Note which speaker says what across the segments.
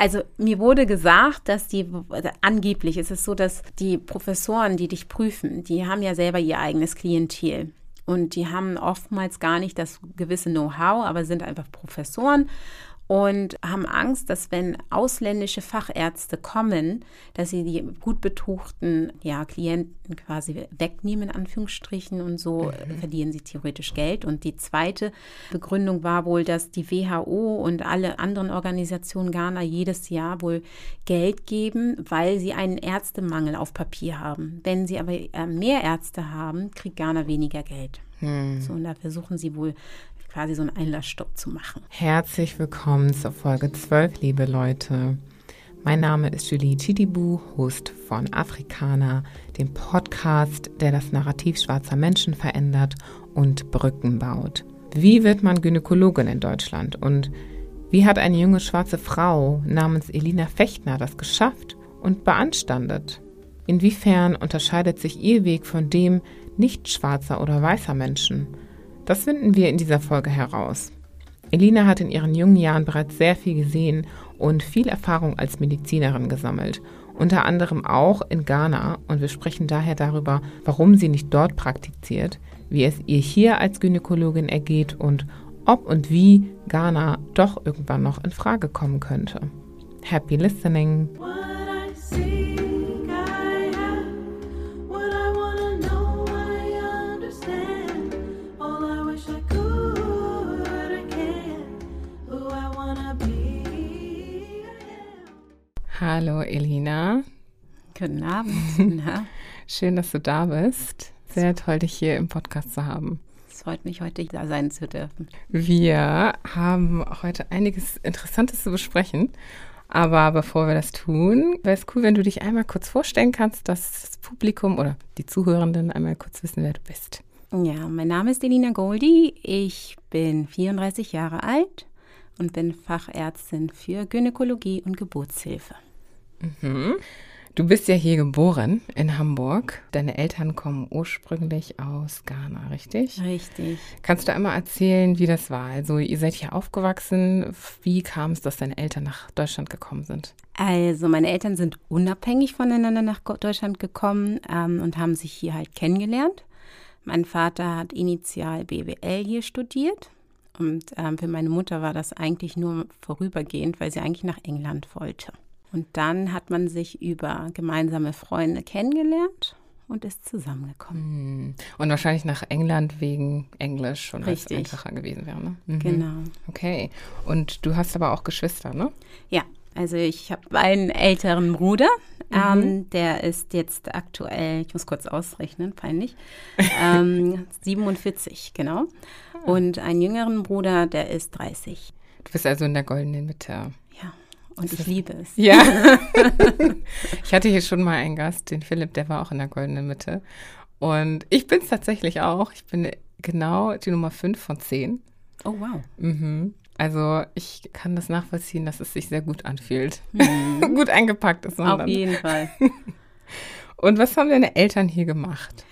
Speaker 1: Also mir wurde gesagt, dass die, angeblich ist es so, dass die Professoren, die dich prüfen, die haben ja selber ihr eigenes Klientel. Und die haben oftmals gar nicht das gewisse Know-how, aber sind einfach Professoren und haben Angst, dass wenn ausländische Fachärzte kommen, dass sie die gut betuchten ja, Klienten quasi wegnehmen, in Anführungsstrichen, und so mhm. verlieren sie theoretisch Geld. Und die zweite Begründung war wohl, dass die WHO und alle anderen Organisationen Ghana jedes Jahr wohl Geld geben, weil sie einen Ärztemangel auf Papier haben. Wenn sie aber äh, mehr Ärzte haben, kriegt Ghana weniger Geld. Hm. So, und da versuchen sie wohl quasi so einen Einlassstopp zu machen.
Speaker 2: Herzlich willkommen zur Folge 12, liebe Leute. Mein Name ist Julie Chidibu, Host von Afrikaner, dem Podcast, der das Narrativ schwarzer Menschen verändert und Brücken baut. Wie wird man Gynäkologin in Deutschland und wie hat eine junge schwarze Frau namens Elina Fechtner das geschafft und beanstandet? Inwiefern unterscheidet sich ihr Weg von dem nicht schwarzer oder weißer Menschen? Das finden wir in dieser Folge heraus. Elina hat in ihren jungen Jahren bereits sehr viel gesehen und viel Erfahrung als Medizinerin gesammelt, unter anderem auch in Ghana und wir sprechen daher darüber, warum sie nicht dort praktiziert, wie es ihr hier als Gynäkologin ergeht und ob und wie Ghana doch irgendwann noch in Frage kommen könnte. Happy listening! Hallo Elina.
Speaker 1: Guten Abend.
Speaker 2: Na? Schön, dass du da bist. Sehr toll, dich hier im Podcast zu haben.
Speaker 1: Es freut mich, heute da sein zu dürfen.
Speaker 2: Wir haben heute einiges Interessantes zu besprechen. Aber bevor wir das tun, wäre es cool, wenn du dich einmal kurz vorstellen kannst, dass das Publikum oder die Zuhörenden einmal kurz wissen, wer du bist.
Speaker 1: Ja, mein Name ist Elina Goldi. Ich bin 34 Jahre alt und bin Fachärztin für Gynäkologie und Geburtshilfe.
Speaker 2: Mhm. Du bist ja hier geboren in Hamburg. Deine Eltern kommen ursprünglich aus Ghana, richtig?
Speaker 1: Richtig.
Speaker 2: Kannst du einmal erzählen, wie das war? Also ihr seid hier aufgewachsen. Wie kam es, dass deine Eltern nach Deutschland gekommen sind?
Speaker 1: Also meine Eltern sind unabhängig voneinander nach Deutschland gekommen ähm, und haben sich hier halt kennengelernt. Mein Vater hat initial BWL hier studiert und ähm, für meine Mutter war das eigentlich nur vorübergehend, weil sie eigentlich nach England wollte. Und dann hat man sich über gemeinsame Freunde kennengelernt und ist zusammengekommen.
Speaker 2: Hm. Und wahrscheinlich nach England wegen Englisch und es einfacher gewesen wäre. Ne?
Speaker 1: Mhm. Genau.
Speaker 2: Okay. Und du hast aber auch Geschwister, ne?
Speaker 1: Ja. Also ich habe einen älteren Bruder, mhm. ähm, der ist jetzt aktuell, ich muss kurz ausrechnen, peinlich, ähm, 47, genau. Ah. Und einen jüngeren Bruder, der ist 30.
Speaker 2: Du bist also in der goldenen Mitte.
Speaker 1: Und ich liebe es.
Speaker 2: Ja. ich hatte hier schon mal einen Gast, den Philipp, der war auch in der goldenen Mitte. Und ich bin es tatsächlich auch. Ich bin genau die Nummer 5 von 10.
Speaker 1: Oh, wow.
Speaker 2: Mhm. Also ich kann das nachvollziehen, dass es sich sehr gut anfühlt. Mhm. gut eingepackt ist
Speaker 1: Auf dann. jeden Fall.
Speaker 2: Und was haben deine Eltern hier gemacht?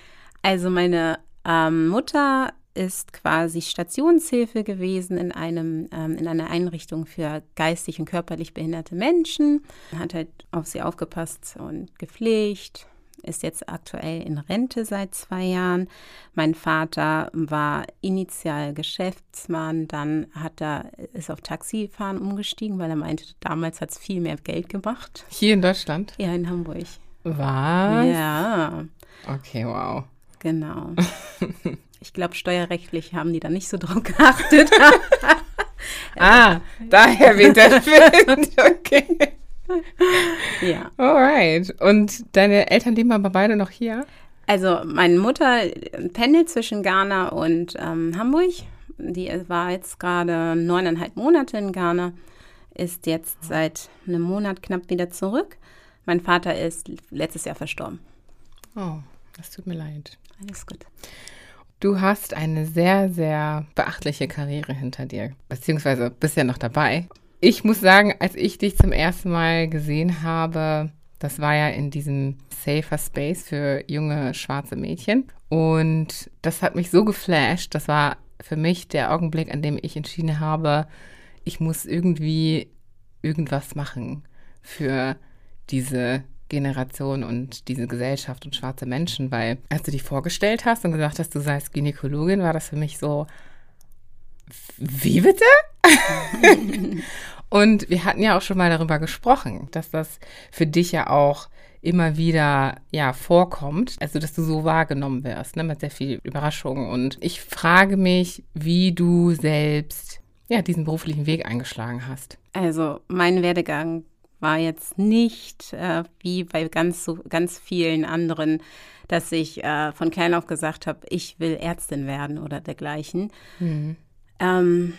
Speaker 1: Also meine ähm, Mutter ist quasi Stationshilfe gewesen in, einem, ähm, in einer Einrichtung für geistig und körperlich behinderte Menschen. Hat halt auf sie aufgepasst und gepflegt. Ist jetzt aktuell in Rente seit zwei Jahren. Mein Vater war initial Geschäftsmann, dann hat er, ist auf Taxifahren umgestiegen, weil er meinte, damals hat es viel mehr Geld gemacht.
Speaker 2: Hier in Deutschland?
Speaker 1: Ja, in Hamburg.
Speaker 2: Was?
Speaker 1: Ja.
Speaker 2: Okay, wow.
Speaker 1: Genau. Ich glaube, steuerrechtlich haben die da nicht so drauf geachtet.
Speaker 2: ah, daher weht der Wind. Okay. Ja. Alright. Und deine Eltern leben aber beide noch hier?
Speaker 1: Also, meine Mutter pendelt zwischen Ghana und ähm, Hamburg. Die war jetzt gerade neuneinhalb Monate in Ghana, ist jetzt seit einem Monat knapp wieder zurück. Mein Vater ist letztes Jahr verstorben.
Speaker 2: Oh, das tut mir leid.
Speaker 1: Alles gut.
Speaker 2: Du hast eine sehr, sehr beachtliche Karriere hinter dir, beziehungsweise bist ja noch dabei. Ich muss sagen, als ich dich zum ersten Mal gesehen habe, das war ja in diesem Safer Space für junge schwarze Mädchen. Und das hat mich so geflasht. Das war für mich der Augenblick, an dem ich entschieden habe, ich muss irgendwie irgendwas machen für diese Generation und diese Gesellschaft und schwarze Menschen, weil als du dich vorgestellt hast und gesagt hast, du seist Gynäkologin, war das für mich so, wie bitte? und wir hatten ja auch schon mal darüber gesprochen, dass das für dich ja auch immer wieder ja vorkommt, also dass du so wahrgenommen wirst, ne, mit sehr viel Überraschung. Und ich frage mich, wie du selbst ja diesen beruflichen Weg eingeschlagen hast.
Speaker 1: Also mein Werdegang war jetzt nicht äh, wie bei ganz so ganz vielen anderen, dass ich äh, von klein auf gesagt habe, ich will Ärztin werden oder dergleichen. Mhm. Ähm,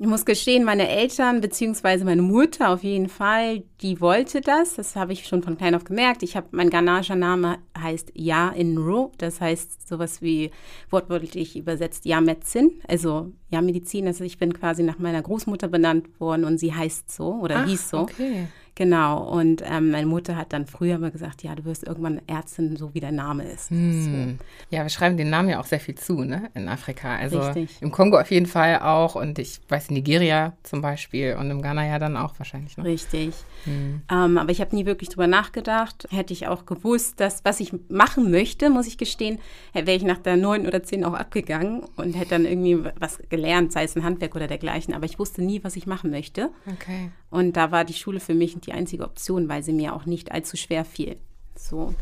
Speaker 1: ich muss gestehen, meine Eltern beziehungsweise meine Mutter auf jeden Fall, die wollte das. Das habe ich schon von klein auf gemerkt. Ich habe, mein ghanaischer Name heißt Ja in Ro. Das heißt sowas wie wortwörtlich übersetzt Ja Medizin. Also Ja Medizin. Also ich bin quasi nach meiner Großmutter benannt worden und sie heißt so oder Ach, hieß so. Okay. Genau, und ähm, meine Mutter hat dann früher mal gesagt, ja, du wirst irgendwann Ärztin, so wie dein Name ist. Hm.
Speaker 2: So. Ja, wir schreiben den Namen ja auch sehr viel zu, ne, in Afrika. Also Richtig. im Kongo auf jeden Fall auch und ich weiß in Nigeria zum Beispiel und im Ghana ja dann auch wahrscheinlich.
Speaker 1: Ne? Richtig. Hm. Ähm, aber ich habe nie wirklich drüber nachgedacht. Hätte ich auch gewusst, dass was ich machen möchte, muss ich gestehen, wäre ich nach der neun oder zehn auch abgegangen und hätte dann irgendwie was gelernt, sei es ein Handwerk oder dergleichen. Aber ich wusste nie, was ich machen möchte. Okay. Und da war die Schule für mich die einzige Option, weil sie mir auch nicht allzu schwer fiel. So.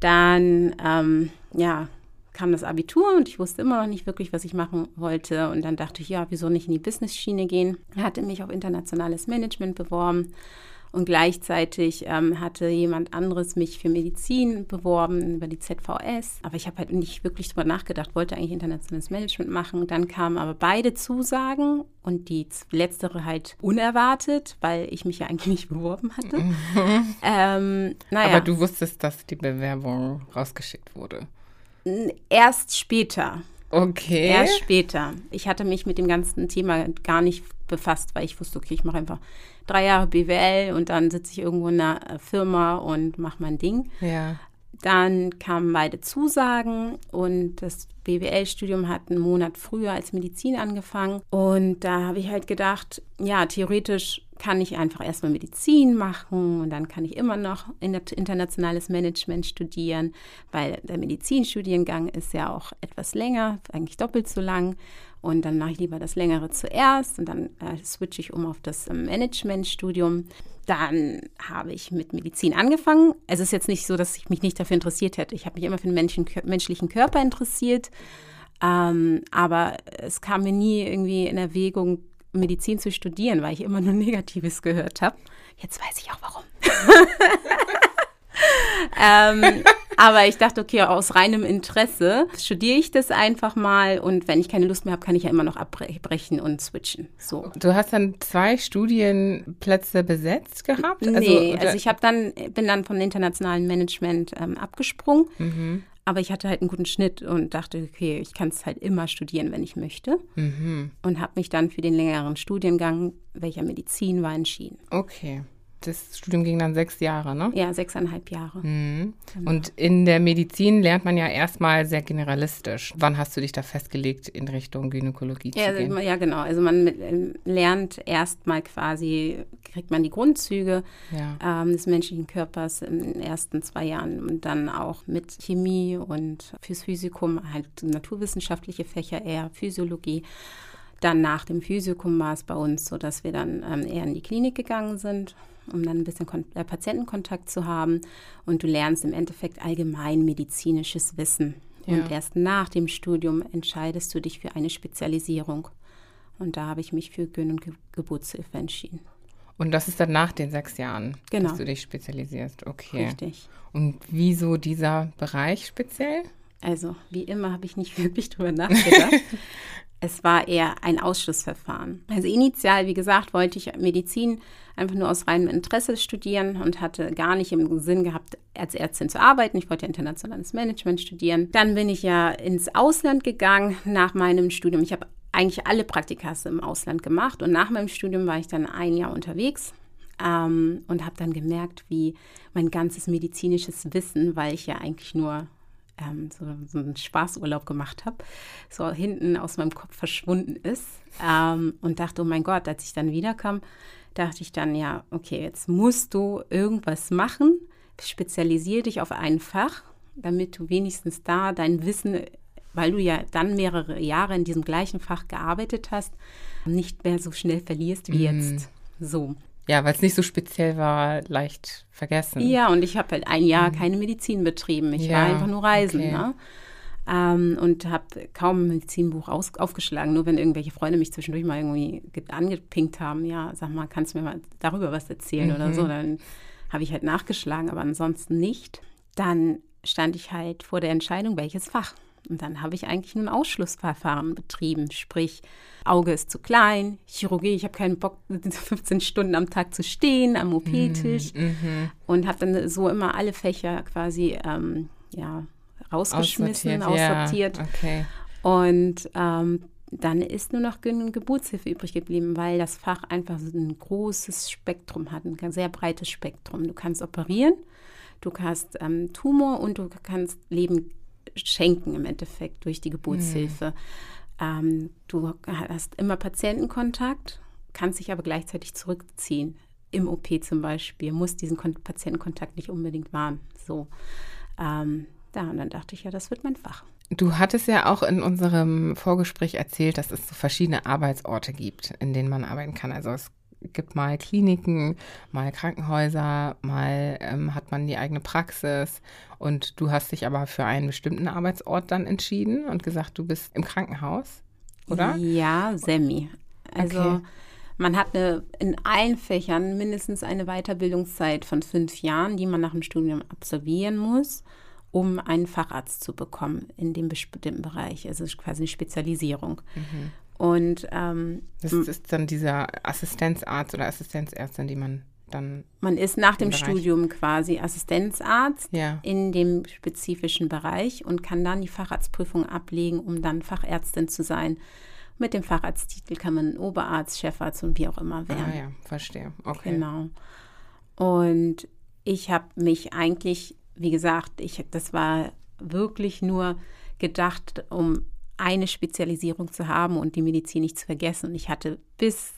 Speaker 1: Dann, ähm, ja, kam das Abitur und ich wusste immer noch nicht wirklich, was ich machen wollte. Und dann dachte ich, ja, wieso nicht in die Business-Schiene gehen? Hatte mich auf internationales Management beworben und gleichzeitig ähm, hatte jemand anderes mich für Medizin beworben über die ZVS. Aber ich habe halt nicht wirklich drüber nachgedacht, wollte eigentlich internationales Management machen. Dann kamen aber beide Zusagen und die letztere halt unerwartet, weil ich mich ja eigentlich nicht beworben hatte. Mhm.
Speaker 2: Ähm, naja. Aber du wusstest, dass die Bewerbung rausgeschickt wurde.
Speaker 1: Erst später.
Speaker 2: Okay.
Speaker 1: Erst später. Ich hatte mich mit dem ganzen Thema gar nicht befasst, weil ich wusste, okay, ich mache einfach drei Jahre BWL und dann sitze ich irgendwo in einer Firma und mache mein Ding. Ja. Dann kamen beide Zusagen und das BWL-Studium hat einen Monat früher als Medizin angefangen. Und da habe ich halt gedacht, ja, theoretisch kann ich einfach erstmal Medizin machen und dann kann ich immer noch internationales Management studieren, weil der Medizinstudiengang ist ja auch etwas länger, eigentlich doppelt so lang. Und dann mache ich lieber das Längere zuerst und dann äh, switche ich um auf das ähm, Managementstudium. Dann habe ich mit Medizin angefangen. Es ist jetzt nicht so, dass ich mich nicht dafür interessiert hätte. Ich habe mich immer für den Menschen, menschlichen Körper interessiert. Ähm, aber es kam mir nie irgendwie in Erwägung, Medizin zu studieren, weil ich immer nur Negatives gehört habe. Jetzt weiß ich auch warum. ähm, aber ich dachte, okay, aus reinem Interesse studiere ich das einfach mal und wenn ich keine Lust mehr habe, kann ich ja immer noch abbrechen und switchen. So.
Speaker 2: Du hast dann zwei Studienplätze besetzt gehabt?
Speaker 1: Also, nee, also ich habe dann bin dann vom internationalen Management ähm, abgesprungen. Mhm. Aber ich hatte halt einen guten Schnitt und dachte, okay, ich kann es halt immer studieren, wenn ich möchte. Mhm. Und habe mich dann für den längeren Studiengang, welcher Medizin war, entschieden.
Speaker 2: Okay das Studium ging dann sechs Jahre, ne?
Speaker 1: Ja, sechseinhalb Jahre. Mhm.
Speaker 2: Genau. Und in der Medizin lernt man ja erstmal sehr generalistisch. Wann hast du dich da festgelegt, in Richtung Gynäkologie
Speaker 1: ja,
Speaker 2: zu gehen?
Speaker 1: Ja, genau. Also man ähm, lernt erstmal quasi, kriegt man die Grundzüge ja. ähm, des menschlichen Körpers in den ersten zwei Jahren und dann auch mit Chemie und fürs Physikum halt naturwissenschaftliche Fächer eher Physiologie. Dann nach dem Physikum war es bei uns so, dass wir dann ähm, eher in die Klinik gegangen sind um dann ein bisschen Kon äh, Patientenkontakt zu haben. Und du lernst im Endeffekt allgemein medizinisches Wissen. Ja. Und erst nach dem Studium entscheidest du dich für eine Spezialisierung. Und da habe ich mich für Gyn- und Ge Geburtshilfe entschieden.
Speaker 2: Und das ist dann nach den sechs Jahren,
Speaker 1: genau.
Speaker 2: dass du dich spezialisierst. Okay.
Speaker 1: Richtig.
Speaker 2: Und wieso dieser Bereich speziell?
Speaker 1: Also, wie immer habe ich nicht wirklich drüber nachgedacht. es war eher ein Ausschlussverfahren. Also initial, wie gesagt, wollte ich Medizin einfach nur aus reinem Interesse studieren und hatte gar nicht im Sinn gehabt, als Ärztin zu arbeiten. Ich wollte internationales Management studieren. Dann bin ich ja ins Ausland gegangen nach meinem Studium. Ich habe eigentlich alle Praktikas im Ausland gemacht und nach meinem Studium war ich dann ein Jahr unterwegs ähm, und habe dann gemerkt, wie mein ganzes medizinisches Wissen, weil ich ja eigentlich nur ähm, so, so, einen Spaßurlaub gemacht habe, so hinten aus meinem Kopf verschwunden ist ähm, und dachte, oh mein Gott, als ich dann wiederkam, dachte ich dann, ja, okay, jetzt musst du irgendwas machen, spezialisiere dich auf ein Fach, damit du wenigstens da dein Wissen, weil du ja dann mehrere Jahre in diesem gleichen Fach gearbeitet hast, nicht mehr so schnell verlierst wie mhm. jetzt. So.
Speaker 2: Ja, weil es nicht so speziell war, leicht vergessen.
Speaker 1: Ja, und ich habe halt ein Jahr mhm. keine Medizin betrieben. Ich ja, war einfach nur reisen. Okay. Ne? Ähm, und habe kaum ein Medizinbuch aus, aufgeschlagen. Nur wenn irgendwelche Freunde mich zwischendurch mal irgendwie angepinkt haben, ja, sag mal, kannst du mir mal darüber was erzählen mhm. oder so, dann habe ich halt nachgeschlagen, aber ansonsten nicht. Dann stand ich halt vor der Entscheidung, welches Fach. Und dann habe ich eigentlich nur ein Ausschlussverfahren betrieben, sprich Auge ist zu klein, Chirurgie, ich habe keinen Bock, 15 Stunden am Tag zu stehen am OP-Tisch mhm, mhm. und habe dann so immer alle Fächer quasi ähm, ja, rausgeschmissen, aussortiert. Ja, okay. Und ähm, dann ist nur noch Geburtshilfe übrig geblieben, weil das Fach einfach so ein großes Spektrum hat, ein sehr breites Spektrum. Du kannst operieren, du hast ähm, Tumor und du kannst Leben schenken im Endeffekt durch die Geburtshilfe. Mhm. Ähm, du hast immer Patientenkontakt, kannst dich aber gleichzeitig zurückziehen. Im OP zum Beispiel, muss diesen Kon Patientenkontakt nicht unbedingt wahren. So. Ähm, ja, und dann dachte ich, ja, das wird mein Fach.
Speaker 2: Du hattest ja auch in unserem Vorgespräch erzählt, dass es so verschiedene Arbeitsorte gibt, in denen man arbeiten kann. Also es gibt mal Kliniken, mal Krankenhäuser, mal ähm, hat man die eigene Praxis. Und du hast dich aber für einen bestimmten Arbeitsort dann entschieden und gesagt, du bist im Krankenhaus, oder?
Speaker 1: Ja, semi. Also okay. man hat eine, in allen Fächern mindestens eine Weiterbildungszeit von fünf Jahren, die man nach dem Studium absolvieren muss, um einen Facharzt zu bekommen in dem bestimmten Bereich. Also quasi eine Spezialisierung. Mhm. Und ähm,
Speaker 2: das ist dann dieser Assistenzarzt oder Assistenzärztin, die man dann.
Speaker 1: Man ist nach dem Bereich. Studium quasi Assistenzarzt ja. in dem spezifischen Bereich und kann dann die Facharztprüfung ablegen, um dann Fachärztin zu sein. Mit dem Facharzttitel kann man Oberarzt, Chefarzt und wie auch immer werden.
Speaker 2: Ah ja, verstehe. Okay.
Speaker 1: Genau. Und ich habe mich eigentlich, wie gesagt, ich, das war wirklich nur gedacht, um eine Spezialisierung zu haben und die Medizin nicht zu vergessen. Und ich hatte bis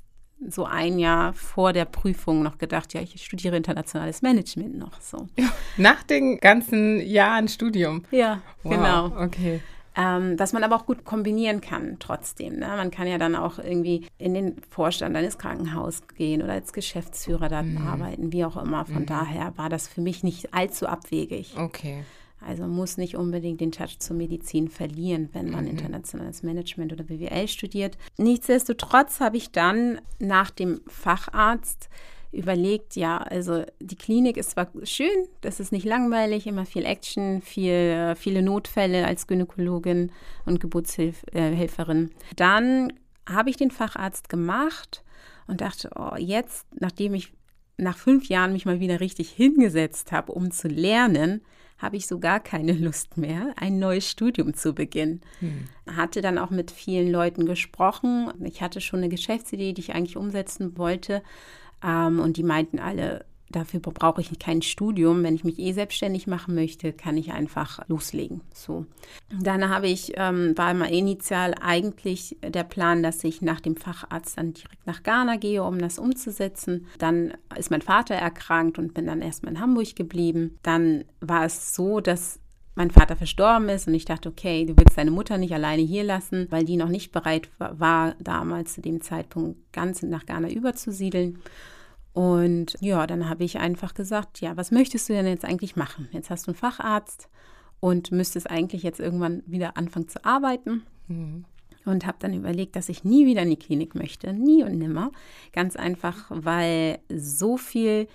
Speaker 1: so ein Jahr vor der Prüfung noch gedacht, ja, ich studiere internationales Management noch so.
Speaker 2: Nach den ganzen Jahren Studium.
Speaker 1: Ja, wow, genau.
Speaker 2: Okay.
Speaker 1: Ähm, dass man aber auch gut kombinieren kann trotzdem. Ne? Man kann ja dann auch irgendwie in den Vorstand eines Krankenhauses gehen oder als Geschäftsführer dann mhm. arbeiten, wie auch immer. Von mhm. daher war das für mich nicht allzu abwegig.
Speaker 2: Okay.
Speaker 1: Also muss nicht unbedingt den Touch zur Medizin verlieren, wenn man mhm. internationales Management oder BWL studiert. Nichtsdestotrotz habe ich dann nach dem Facharzt überlegt, ja, also die Klinik ist zwar schön, das ist nicht langweilig, immer viel Action, viel, viele Notfälle als Gynäkologin und Geburtshelferin. Dann habe ich den Facharzt gemacht und dachte, oh, jetzt, nachdem ich nach fünf Jahren mich mal wieder richtig hingesetzt habe, um zu lernen, habe ich so gar keine Lust mehr, ein neues Studium zu beginnen. Hm. Hatte dann auch mit vielen Leuten gesprochen. Ich hatte schon eine Geschäftsidee, die ich eigentlich umsetzen wollte. Ähm, und die meinten alle, dafür brauche ich kein Studium. Wenn ich mich eh selbstständig machen möchte, kann ich einfach loslegen. So. Dann habe ich, ähm, war mal initial eigentlich der Plan, dass ich nach dem Facharzt dann direkt nach Ghana gehe, um das umzusetzen. Dann ist mein Vater erkrankt und bin dann erstmal in Hamburg geblieben. Dann war es so, dass mein Vater verstorben ist und ich dachte, okay, du willst deine Mutter nicht alleine hier lassen, weil die noch nicht bereit war, damals zu dem Zeitpunkt ganz nach Ghana überzusiedeln. Und ja, dann habe ich einfach gesagt, ja, was möchtest du denn jetzt eigentlich machen? Jetzt hast du einen Facharzt und müsstest eigentlich jetzt irgendwann wieder anfangen zu arbeiten. Mhm. Und habe dann überlegt, dass ich nie wieder in die Klinik möchte, nie und nimmer. Ganz einfach, weil so viel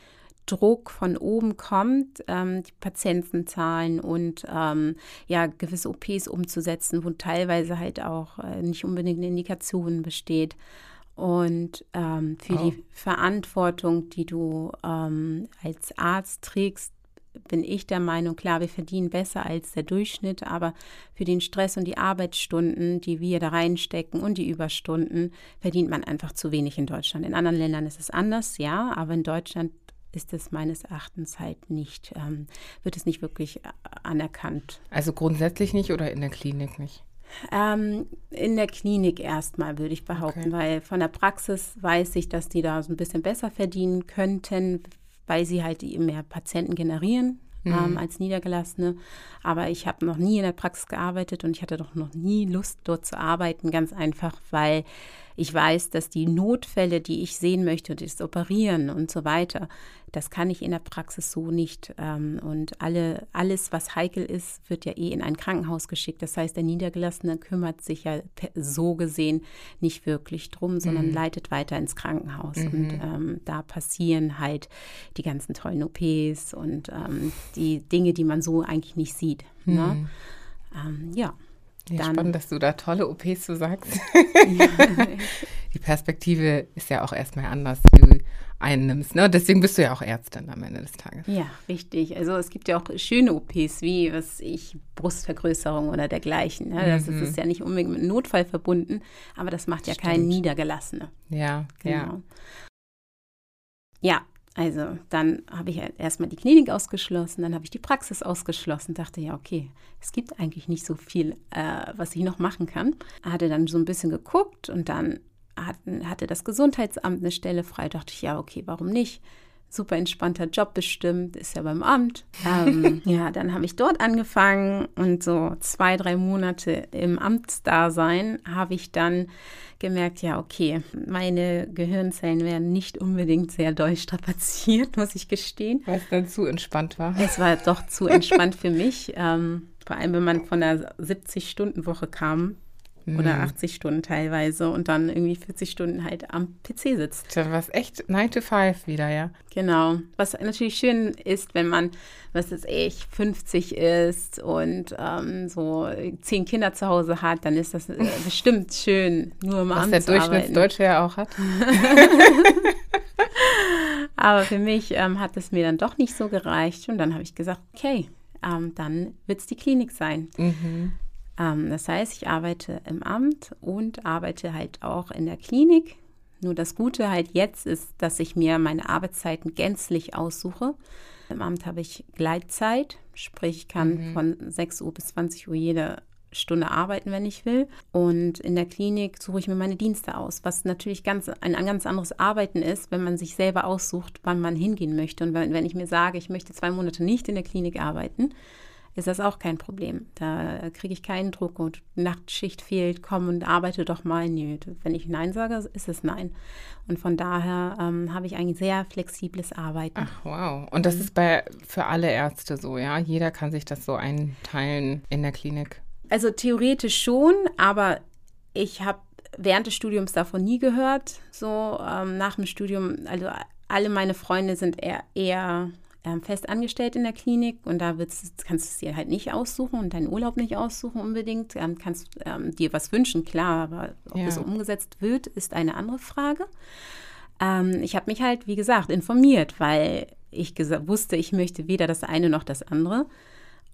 Speaker 1: Druck von oben kommt, ähm, die Patientenzahlen und ähm, ja, gewisse OPs umzusetzen, wo teilweise halt auch äh, nicht unbedingt eine Indikation besteht. Und ähm, für oh. die Verantwortung, die du ähm, als Arzt trägst, bin ich der Meinung, klar, wir verdienen besser als der Durchschnitt, aber für den Stress und die Arbeitsstunden, die wir da reinstecken und die Überstunden, verdient man einfach zu wenig in Deutschland. In anderen Ländern ist es anders, ja, aber in Deutschland ist es meines Erachtens halt nicht, ähm, wird es nicht wirklich äh, anerkannt.
Speaker 2: Also grundsätzlich nicht oder in der Klinik nicht?
Speaker 1: Ähm, in der Klinik erstmal, würde ich behaupten, okay. weil von der Praxis weiß ich, dass die da so ein bisschen besser verdienen könnten, weil sie halt mehr Patienten generieren mhm. ähm, als Niedergelassene. Aber ich habe noch nie in der Praxis gearbeitet und ich hatte doch noch nie Lust, dort zu arbeiten, ganz einfach, weil ich weiß, dass die Notfälle, die ich sehen möchte, das Operieren und so weiter, das kann ich in der Praxis so nicht. Ähm, und alle, alles, was heikel ist, wird ja eh in ein Krankenhaus geschickt. Das heißt, der Niedergelassene kümmert sich ja so gesehen nicht wirklich drum, sondern mhm. leitet weiter ins Krankenhaus. Mhm. Und ähm, da passieren halt die ganzen tollen OPs und ähm, die Dinge, die man so eigentlich nicht sieht. Ne? Mhm. Ne? Ähm, ja.
Speaker 2: Ja, spannend, dass du da tolle OPs so sagst. die Perspektive ist ja auch erstmal anders, wie du einnimmst. Ne? Deswegen bist du ja auch Ärztin am Ende des Tages.
Speaker 1: Ja, richtig. Also es gibt ja auch schöne OPs, wie was ich, Brustvergrößerung oder dergleichen. Ne? Das mhm. ist ja nicht unbedingt mit Notfall verbunden, aber das macht ja Stimmt. keinen Niedergelassene.
Speaker 2: Ja, genau. ja.
Speaker 1: Ja, also dann habe ich erstmal die Klinik ausgeschlossen, dann habe ich die Praxis ausgeschlossen, dachte ja, okay, es gibt eigentlich nicht so viel, äh, was ich noch machen kann. Hatte dann so ein bisschen geguckt und dann hat, hatte das Gesundheitsamt eine Stelle frei, dachte ich, ja, okay, warum nicht? Super entspannter Job bestimmt, ist ja beim Amt. Ähm, ja, dann habe ich dort angefangen und so zwei, drei Monate im Amtsdasein habe ich dann gemerkt, ja, okay, meine Gehirnzellen werden nicht unbedingt sehr doll strapaziert, muss ich gestehen.
Speaker 2: Weil es dann zu entspannt war.
Speaker 1: Es war doch zu entspannt für mich. Ähm, vor allem, wenn man von einer 70-Stunden-Woche kam, oder 80 mhm. Stunden teilweise und dann irgendwie 40 Stunden halt am PC sitzt.
Speaker 2: Dann war es echt 9 to 5 wieder, ja.
Speaker 1: Genau. Was natürlich schön ist, wenn man, was ist ich, 50 ist und ähm, so zehn Kinder zu Hause hat, dann ist das äh, bestimmt schön, nur mal
Speaker 2: Was der Durchschnittsdeutsche ja auch hat.
Speaker 1: Aber für mich ähm, hat es mir dann doch nicht so gereicht und dann habe ich gesagt, okay, ähm, dann wird es die Klinik sein. Mhm. Ähm, das heißt, ich arbeite im Amt und arbeite halt auch in der Klinik. Nur das Gute halt jetzt ist, dass ich mir meine Arbeitszeiten gänzlich aussuche. Im Amt habe ich Gleitzeit, sprich ich kann mhm. von 6 Uhr bis 20 Uhr jede Stunde arbeiten, wenn ich will. Und in der Klinik suche ich mir meine Dienste aus, was natürlich ganz, ein, ein ganz anderes Arbeiten ist, wenn man sich selber aussucht, wann man hingehen möchte. Und wenn, wenn ich mir sage, ich möchte zwei Monate nicht in der Klinik arbeiten, ist das auch kein Problem. Da kriege ich keinen Druck und Nachtschicht fehlt, komm und arbeite doch mal. Nee, wenn ich Nein sage, ist es Nein. Und von daher ähm, habe ich ein sehr flexibles Arbeiten.
Speaker 2: Ach, wow. Und das mhm. ist bei für alle Ärzte so, ja? Jeder kann sich das so einteilen in der Klinik.
Speaker 1: Also theoretisch schon, aber ich habe während des Studiums davon nie gehört. So ähm, nach dem Studium, also alle meine Freunde sind eher, eher ähm, fest angestellt in der Klinik und da kannst du es dir halt nicht aussuchen und deinen Urlaub nicht aussuchen unbedingt. Ähm, kannst ähm, dir was wünschen, klar, aber ob ja. das umgesetzt wird, ist eine andere Frage. Ähm, ich habe mich halt, wie gesagt, informiert, weil ich wusste, ich möchte weder das eine noch das andere.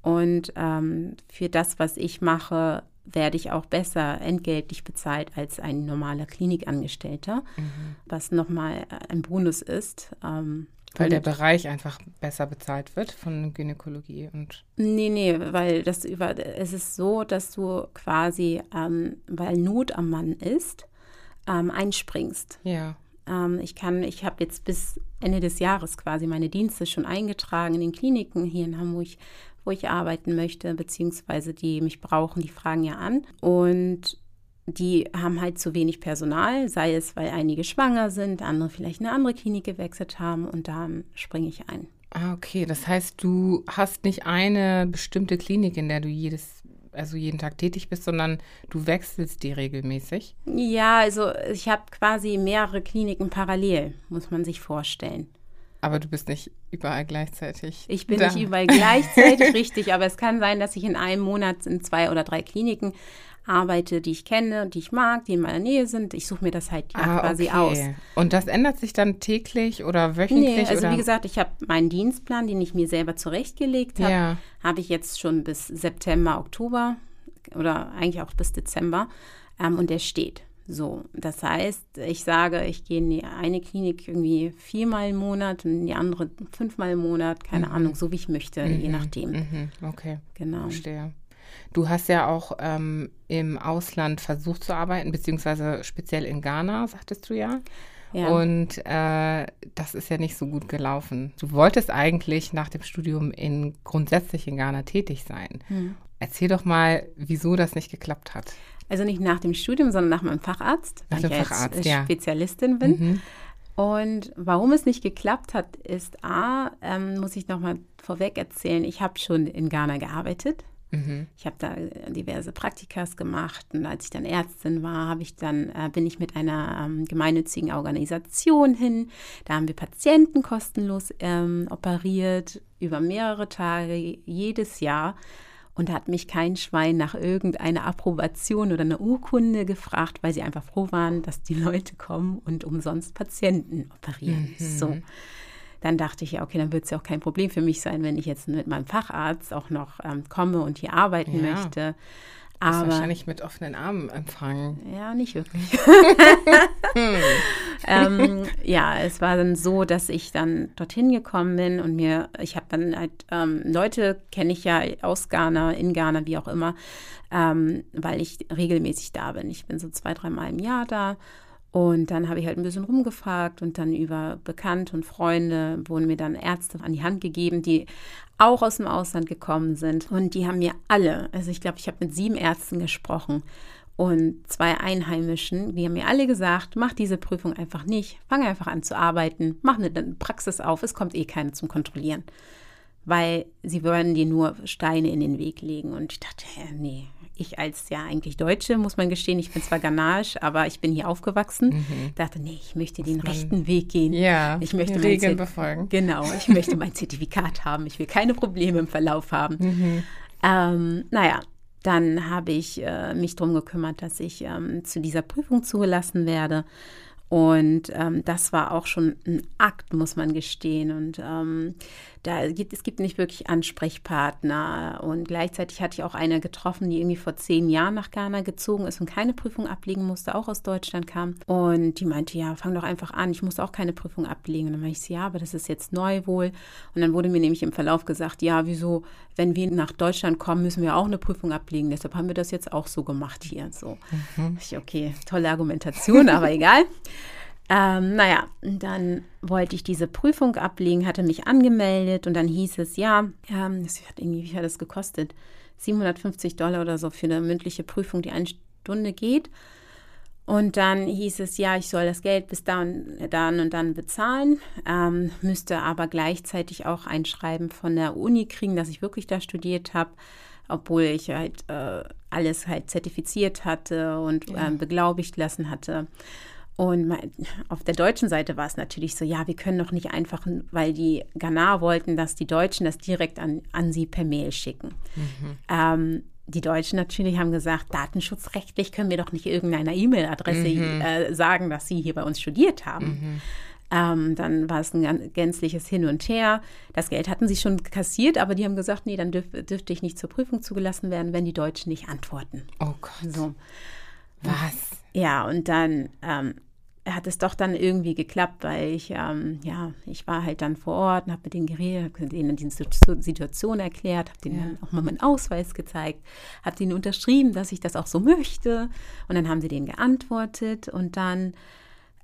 Speaker 1: Und ähm, für das, was ich mache, werde ich auch besser entgeltlich bezahlt als ein normaler Klinikangestellter, mhm. was nochmal ein Bonus ist. Ähm,
Speaker 2: weil der Bereich einfach besser bezahlt wird von Gynäkologie und.
Speaker 1: Nee, nee, weil das über es ist so, dass du quasi, ähm, weil Not am Mann ist, ähm, einspringst.
Speaker 2: Ja.
Speaker 1: Ähm, ich kann, ich habe jetzt bis Ende des Jahres quasi meine Dienste schon eingetragen in den Kliniken hier in Hamburg, wo ich arbeiten möchte, beziehungsweise die mich brauchen, die fragen ja an. Und die haben halt zu wenig Personal, sei es, weil einige schwanger sind, andere vielleicht eine andere Klinik gewechselt haben und dann springe ich ein.
Speaker 2: Ah, okay. Das heißt, du hast nicht eine bestimmte Klinik, in der du jedes, also jeden Tag tätig bist, sondern du wechselst die regelmäßig?
Speaker 1: Ja, also ich habe quasi mehrere Kliniken parallel, muss man sich vorstellen.
Speaker 2: Aber du bist nicht überall gleichzeitig.
Speaker 1: Ich bin da. nicht überall gleichzeitig, richtig. Aber es kann sein, dass ich in einem Monat in zwei oder drei Kliniken arbeite, die ich kenne, die ich mag, die in meiner Nähe sind. Ich suche mir das halt ah, quasi okay. aus.
Speaker 2: Und das ändert sich dann täglich oder wöchentlich? Nee,
Speaker 1: also
Speaker 2: oder?
Speaker 1: wie gesagt, ich habe meinen Dienstplan, den ich mir selber zurechtgelegt habe, ja. habe ich jetzt schon bis September, Oktober oder eigentlich auch bis Dezember ähm, und der steht. So, das heißt, ich sage, ich gehe in die eine Klinik irgendwie viermal im Monat und in die andere fünfmal im Monat, keine mhm. Ahnung, so wie ich möchte, mhm. je nachdem.
Speaker 2: Mhm. Okay.
Speaker 1: Genau.
Speaker 2: Verstehe. Du hast ja auch ähm, im Ausland versucht zu arbeiten, beziehungsweise speziell in Ghana, sagtest du ja. Ja. Und äh, das ist ja nicht so gut gelaufen. Du wolltest eigentlich nach dem Studium in grundsätzlich in Ghana tätig sein. Hm. Erzähl doch mal, wieso das nicht geklappt hat.
Speaker 1: Also nicht nach dem Studium, sondern nach meinem Facharzt,
Speaker 2: nach weil
Speaker 1: ich
Speaker 2: Facharzt, ja
Speaker 1: Spezialistin bin. Mhm. Und warum es nicht geklappt hat, ist A, ähm, muss ich nochmal vorweg erzählen, ich habe schon in Ghana gearbeitet. Mhm. Ich habe da diverse Praktikas gemacht und als ich dann Ärztin war, habe ich dann äh, bin ich mit einer ähm, gemeinnützigen Organisation hin. Da haben wir Patienten kostenlos ähm, operiert über mehrere Tage jedes Jahr und da hat mich kein Schwein nach irgendeiner Approbation oder einer Urkunde gefragt, weil sie einfach froh waren, dass die Leute kommen und umsonst Patienten operieren. Mhm. So. Dann dachte ich, ja, okay, dann wird es ja auch kein Problem für mich sein, wenn ich jetzt mit meinem Facharzt auch noch ähm, komme und hier arbeiten ja. möchte.
Speaker 2: Aber wahrscheinlich mit offenen Armen empfangen.
Speaker 1: Ja, nicht wirklich. ähm, ja, es war dann so, dass ich dann dorthin gekommen bin und mir, ich habe dann halt ähm, Leute kenne ich ja aus Ghana, in Ghana, wie auch immer, ähm, weil ich regelmäßig da bin. Ich bin so zwei, dreimal im Jahr da und dann habe ich halt ein bisschen rumgefragt und dann über Bekannte und Freunde wurden mir dann Ärzte an die Hand gegeben, die auch aus dem Ausland gekommen sind. Und die haben mir alle, also ich glaube, ich habe mit sieben Ärzten gesprochen und zwei Einheimischen, die haben mir alle gesagt, mach diese Prüfung einfach nicht, fang einfach an zu arbeiten, mach eine Praxis auf, es kommt eh keiner zum Kontrollieren. Weil sie würden dir nur Steine in den Weg legen. Und ich dachte, nee, ich als ja eigentlich Deutsche, muss man gestehen, ich bin zwar Ghanasch, aber ich bin hier aufgewachsen, mhm. dachte, nee, ich möchte den rechten Weg gehen.
Speaker 2: Ja,
Speaker 1: ich möchte
Speaker 2: Regeln befolgen.
Speaker 1: Genau, ich möchte mein Zertifikat haben. Ich will keine Probleme im Verlauf haben. Mhm. Ähm, naja, dann habe ich äh, mich darum gekümmert, dass ich ähm, zu dieser Prüfung zugelassen werde. Und ähm, das war auch schon ein Akt, muss man gestehen. Und ähm, da gibt es gibt nicht wirklich Ansprechpartner. Und gleichzeitig hatte ich auch eine getroffen, die irgendwie vor zehn Jahren nach Ghana gezogen ist und keine Prüfung ablegen musste, auch aus Deutschland kam. Und die meinte, ja, fang doch einfach an, ich muss auch keine Prüfung ablegen. Und dann meinte ich, ja, aber das ist jetzt neu wohl. Und dann wurde mir nämlich im Verlauf gesagt, ja, wieso, wenn wir nach Deutschland kommen, müssen wir auch eine Prüfung ablegen. Deshalb haben wir das jetzt auch so gemacht hier. So, mhm. ich, okay, tolle Argumentation, aber egal. Ähm, naja, dann wollte ich diese Prüfung ablegen, hatte mich angemeldet und dann hieß es, ja, ähm, das hat irgendwie, wie hat das gekostet? 750 Dollar oder so für eine mündliche Prüfung, die eine Stunde geht. Und dann hieß es, ja, ich soll das Geld bis dann, dann und dann bezahlen, ähm, müsste aber gleichzeitig auch ein Schreiben von der Uni kriegen, dass ich wirklich da studiert habe, obwohl ich halt äh, alles halt zertifiziert hatte und ja. ähm, beglaubigt lassen hatte. Und auf der deutschen Seite war es natürlich so, ja, wir können doch nicht einfach, weil die Ghana wollten, dass die Deutschen das direkt an, an sie per Mail schicken. Mhm. Ähm, die Deutschen natürlich haben gesagt, datenschutzrechtlich können wir doch nicht irgendeiner E-Mail-Adresse mhm. äh, sagen, dass sie hier bei uns studiert haben. Mhm. Ähm, dann war es ein gänzliches Hin und Her. Das Geld hatten sie schon kassiert, aber die haben gesagt, nee, dann dürf, dürfte ich nicht zur Prüfung zugelassen werden, wenn die Deutschen nicht antworten.
Speaker 2: Oh Gott. So. Was?
Speaker 1: Ja, und dann ähm, hat es doch dann irgendwie geklappt, weil ich, ähm, ja, ich war halt dann vor Ort und habe mit denen geredet, habe denen die Situation erklärt, habe denen ja. auch mal meinen Ausweis gezeigt, habe denen unterschrieben, dass ich das auch so möchte. Und dann haben sie denen geantwortet und dann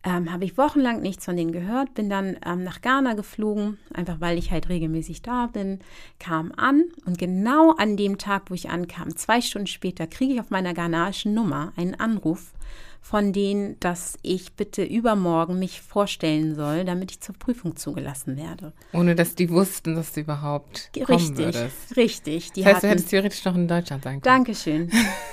Speaker 1: ähm, habe ich wochenlang nichts von denen gehört, bin dann ähm, nach Ghana geflogen, einfach weil ich halt regelmäßig da bin, kam an und genau an dem Tag, wo ich ankam, zwei Stunden später, kriege ich auf meiner ghanaischen Nummer einen Anruf von denen, dass ich bitte übermorgen mich vorstellen soll, damit ich zur Prüfung zugelassen werde.
Speaker 2: Ohne dass die wussten, dass du überhaupt
Speaker 1: richtig,
Speaker 2: kommen würdest.
Speaker 1: Richtig.
Speaker 2: Die das heißt, hatten, du hättest theoretisch noch in Deutschland sein
Speaker 1: können. Dankeschön.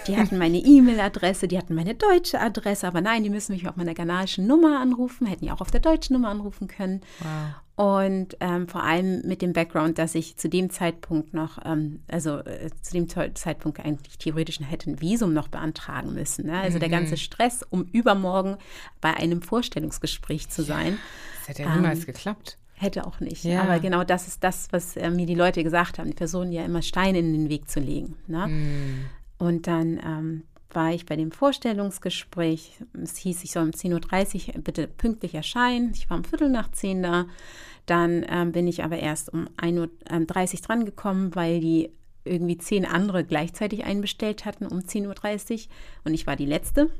Speaker 1: Die hatten meine E-Mail-Adresse, die hatten meine deutsche Adresse, aber nein, die müssen mich auf meiner ghanaischen Nummer anrufen, hätten ja auch auf der deutschen Nummer anrufen können. Wow. Und ähm, vor allem mit dem Background, dass ich zu dem Zeitpunkt noch, ähm, also äh, zu dem Zeitpunkt eigentlich theoretisch hätte ein Visum noch beantragen müssen. Ne? Also mhm. der ganze Stress, um übermorgen bei einem Vorstellungsgespräch zu sein.
Speaker 2: Das hätte ja niemals ähm, geklappt.
Speaker 1: Hätte auch nicht. Ja. Aber genau das ist das, was äh, mir die Leute gesagt haben, die Personen ja immer Steine in den Weg zu legen. Ne? Mhm. Und dann ähm, war ich bei dem Vorstellungsgespräch. Es hieß, ich soll um 10.30 Uhr bitte pünktlich erscheinen. Ich war um Viertel nach zehn da. Dann ähm, bin ich aber erst um 1.30 Uhr ähm, drangekommen, weil die irgendwie zehn andere gleichzeitig einbestellt hatten um 10.30 Uhr und ich war die Letzte.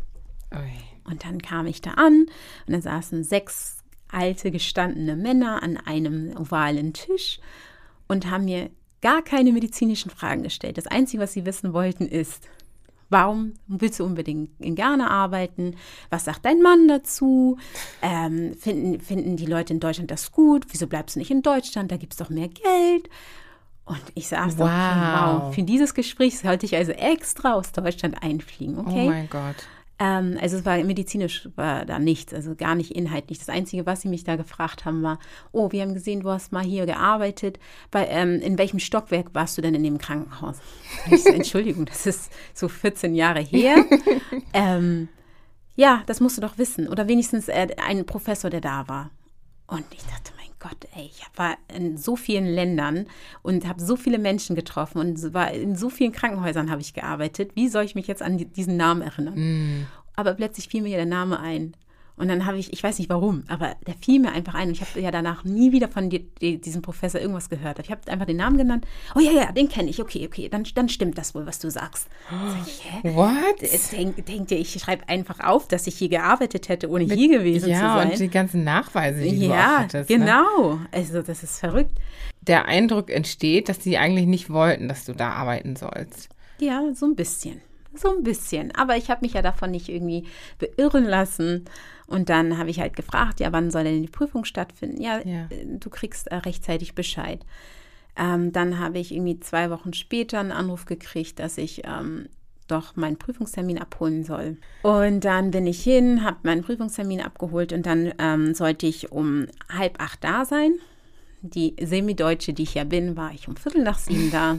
Speaker 1: Ui. Und dann kam ich da an und dann saßen sechs alte, gestandene Männer an einem ovalen Tisch und haben mir gar keine medizinischen Fragen gestellt. Das Einzige, was sie wissen wollten, ist, warum willst du unbedingt in Ghana arbeiten? Was sagt dein Mann dazu? Ähm, finden, finden die Leute in Deutschland das gut? Wieso bleibst du nicht in Deutschland? Da gibt es doch mehr Geld. Und ich saß wow. da, wow, für dieses Gespräch sollte ich also extra aus Deutschland einfliegen, okay?
Speaker 2: Oh mein Gott.
Speaker 1: Ähm, also es war medizinisch war da nichts, also gar nicht inhaltlich. Das Einzige, was sie mich da gefragt haben, war, oh, wir haben gesehen, du hast mal hier gearbeitet. Bei, ähm, in welchem Stockwerk warst du denn in dem Krankenhaus? Ich so, Entschuldigung, das ist so 14 Jahre her. ähm, ja, das musst du doch wissen. Oder wenigstens äh, ein Professor, der da war. Und ich dachte, Gott, ey, ich war in so vielen Ländern und habe so viele Menschen getroffen und war in so vielen Krankenhäusern habe ich gearbeitet. Wie soll ich mich jetzt an diesen Namen erinnern? Mm. Aber plötzlich fiel mir der Name ein. Und dann habe ich, ich weiß nicht warum, aber der fiel mir einfach ein. Und ich habe ja danach nie wieder von die, die, diesem Professor irgendwas gehört. Ich habe einfach den Namen genannt. Oh ja, ja, den kenne ich. Okay, okay, dann, dann stimmt das wohl, was du sagst.
Speaker 2: Ich, hä? What?
Speaker 1: Denk, denkt ihr, ich schreibe einfach auf, dass ich hier gearbeitet hätte, ohne Mit, hier gewesen
Speaker 2: ja,
Speaker 1: zu sein?
Speaker 2: Ja, und die ganzen Nachweise, die ja, du auch hattest.
Speaker 1: Ne? genau. Ne? Also das ist verrückt.
Speaker 2: Der Eindruck entsteht, dass sie eigentlich nicht wollten, dass du da arbeiten sollst.
Speaker 1: Ja, so ein bisschen. So ein bisschen. Aber ich habe mich ja davon nicht irgendwie beirren lassen. Und dann habe ich halt gefragt, ja, wann soll denn die Prüfung stattfinden? Ja, ja. du kriegst äh, rechtzeitig Bescheid. Ähm, dann habe ich irgendwie zwei Wochen später einen Anruf gekriegt, dass ich ähm, doch meinen Prüfungstermin abholen soll. Und dann bin ich hin, habe meinen Prüfungstermin abgeholt und dann ähm, sollte ich um halb acht da sein. Die Semideutsche, die ich ja bin, war ich um Viertel nach sieben da.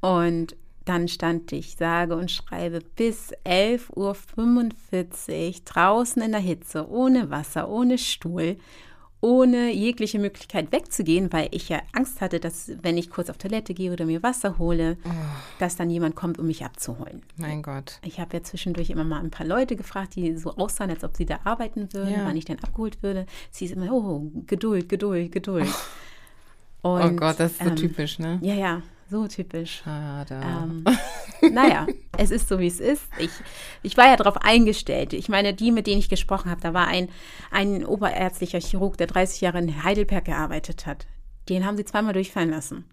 Speaker 1: Und dann stand ich, sage und schreibe, bis 11.45 Uhr draußen in der Hitze, ohne Wasser, ohne Stuhl, ohne jegliche Möglichkeit wegzugehen, weil ich ja Angst hatte, dass, wenn ich kurz auf Toilette gehe oder mir Wasser hole, oh. dass dann jemand kommt, um mich abzuholen.
Speaker 2: Mein Gott.
Speaker 1: Ich habe ja zwischendurch immer mal ein paar Leute gefragt, die so aussahen, als ob sie da arbeiten würden, ja. wann ich denn abgeholt würde. Sie ist immer, oh, Geduld, Geduld, Geduld.
Speaker 2: Oh. Und, oh Gott, das ist so ähm, typisch, ne?
Speaker 1: Ja, ja. So typisch.
Speaker 2: Schade.
Speaker 1: Ähm, naja, es ist so, wie es ist. Ich, ich war ja darauf eingestellt. Ich meine, die, mit denen ich gesprochen habe, da war ein, ein oberärztlicher Chirurg, der 30 Jahre in Heidelberg gearbeitet hat. Den haben sie zweimal durchfallen lassen.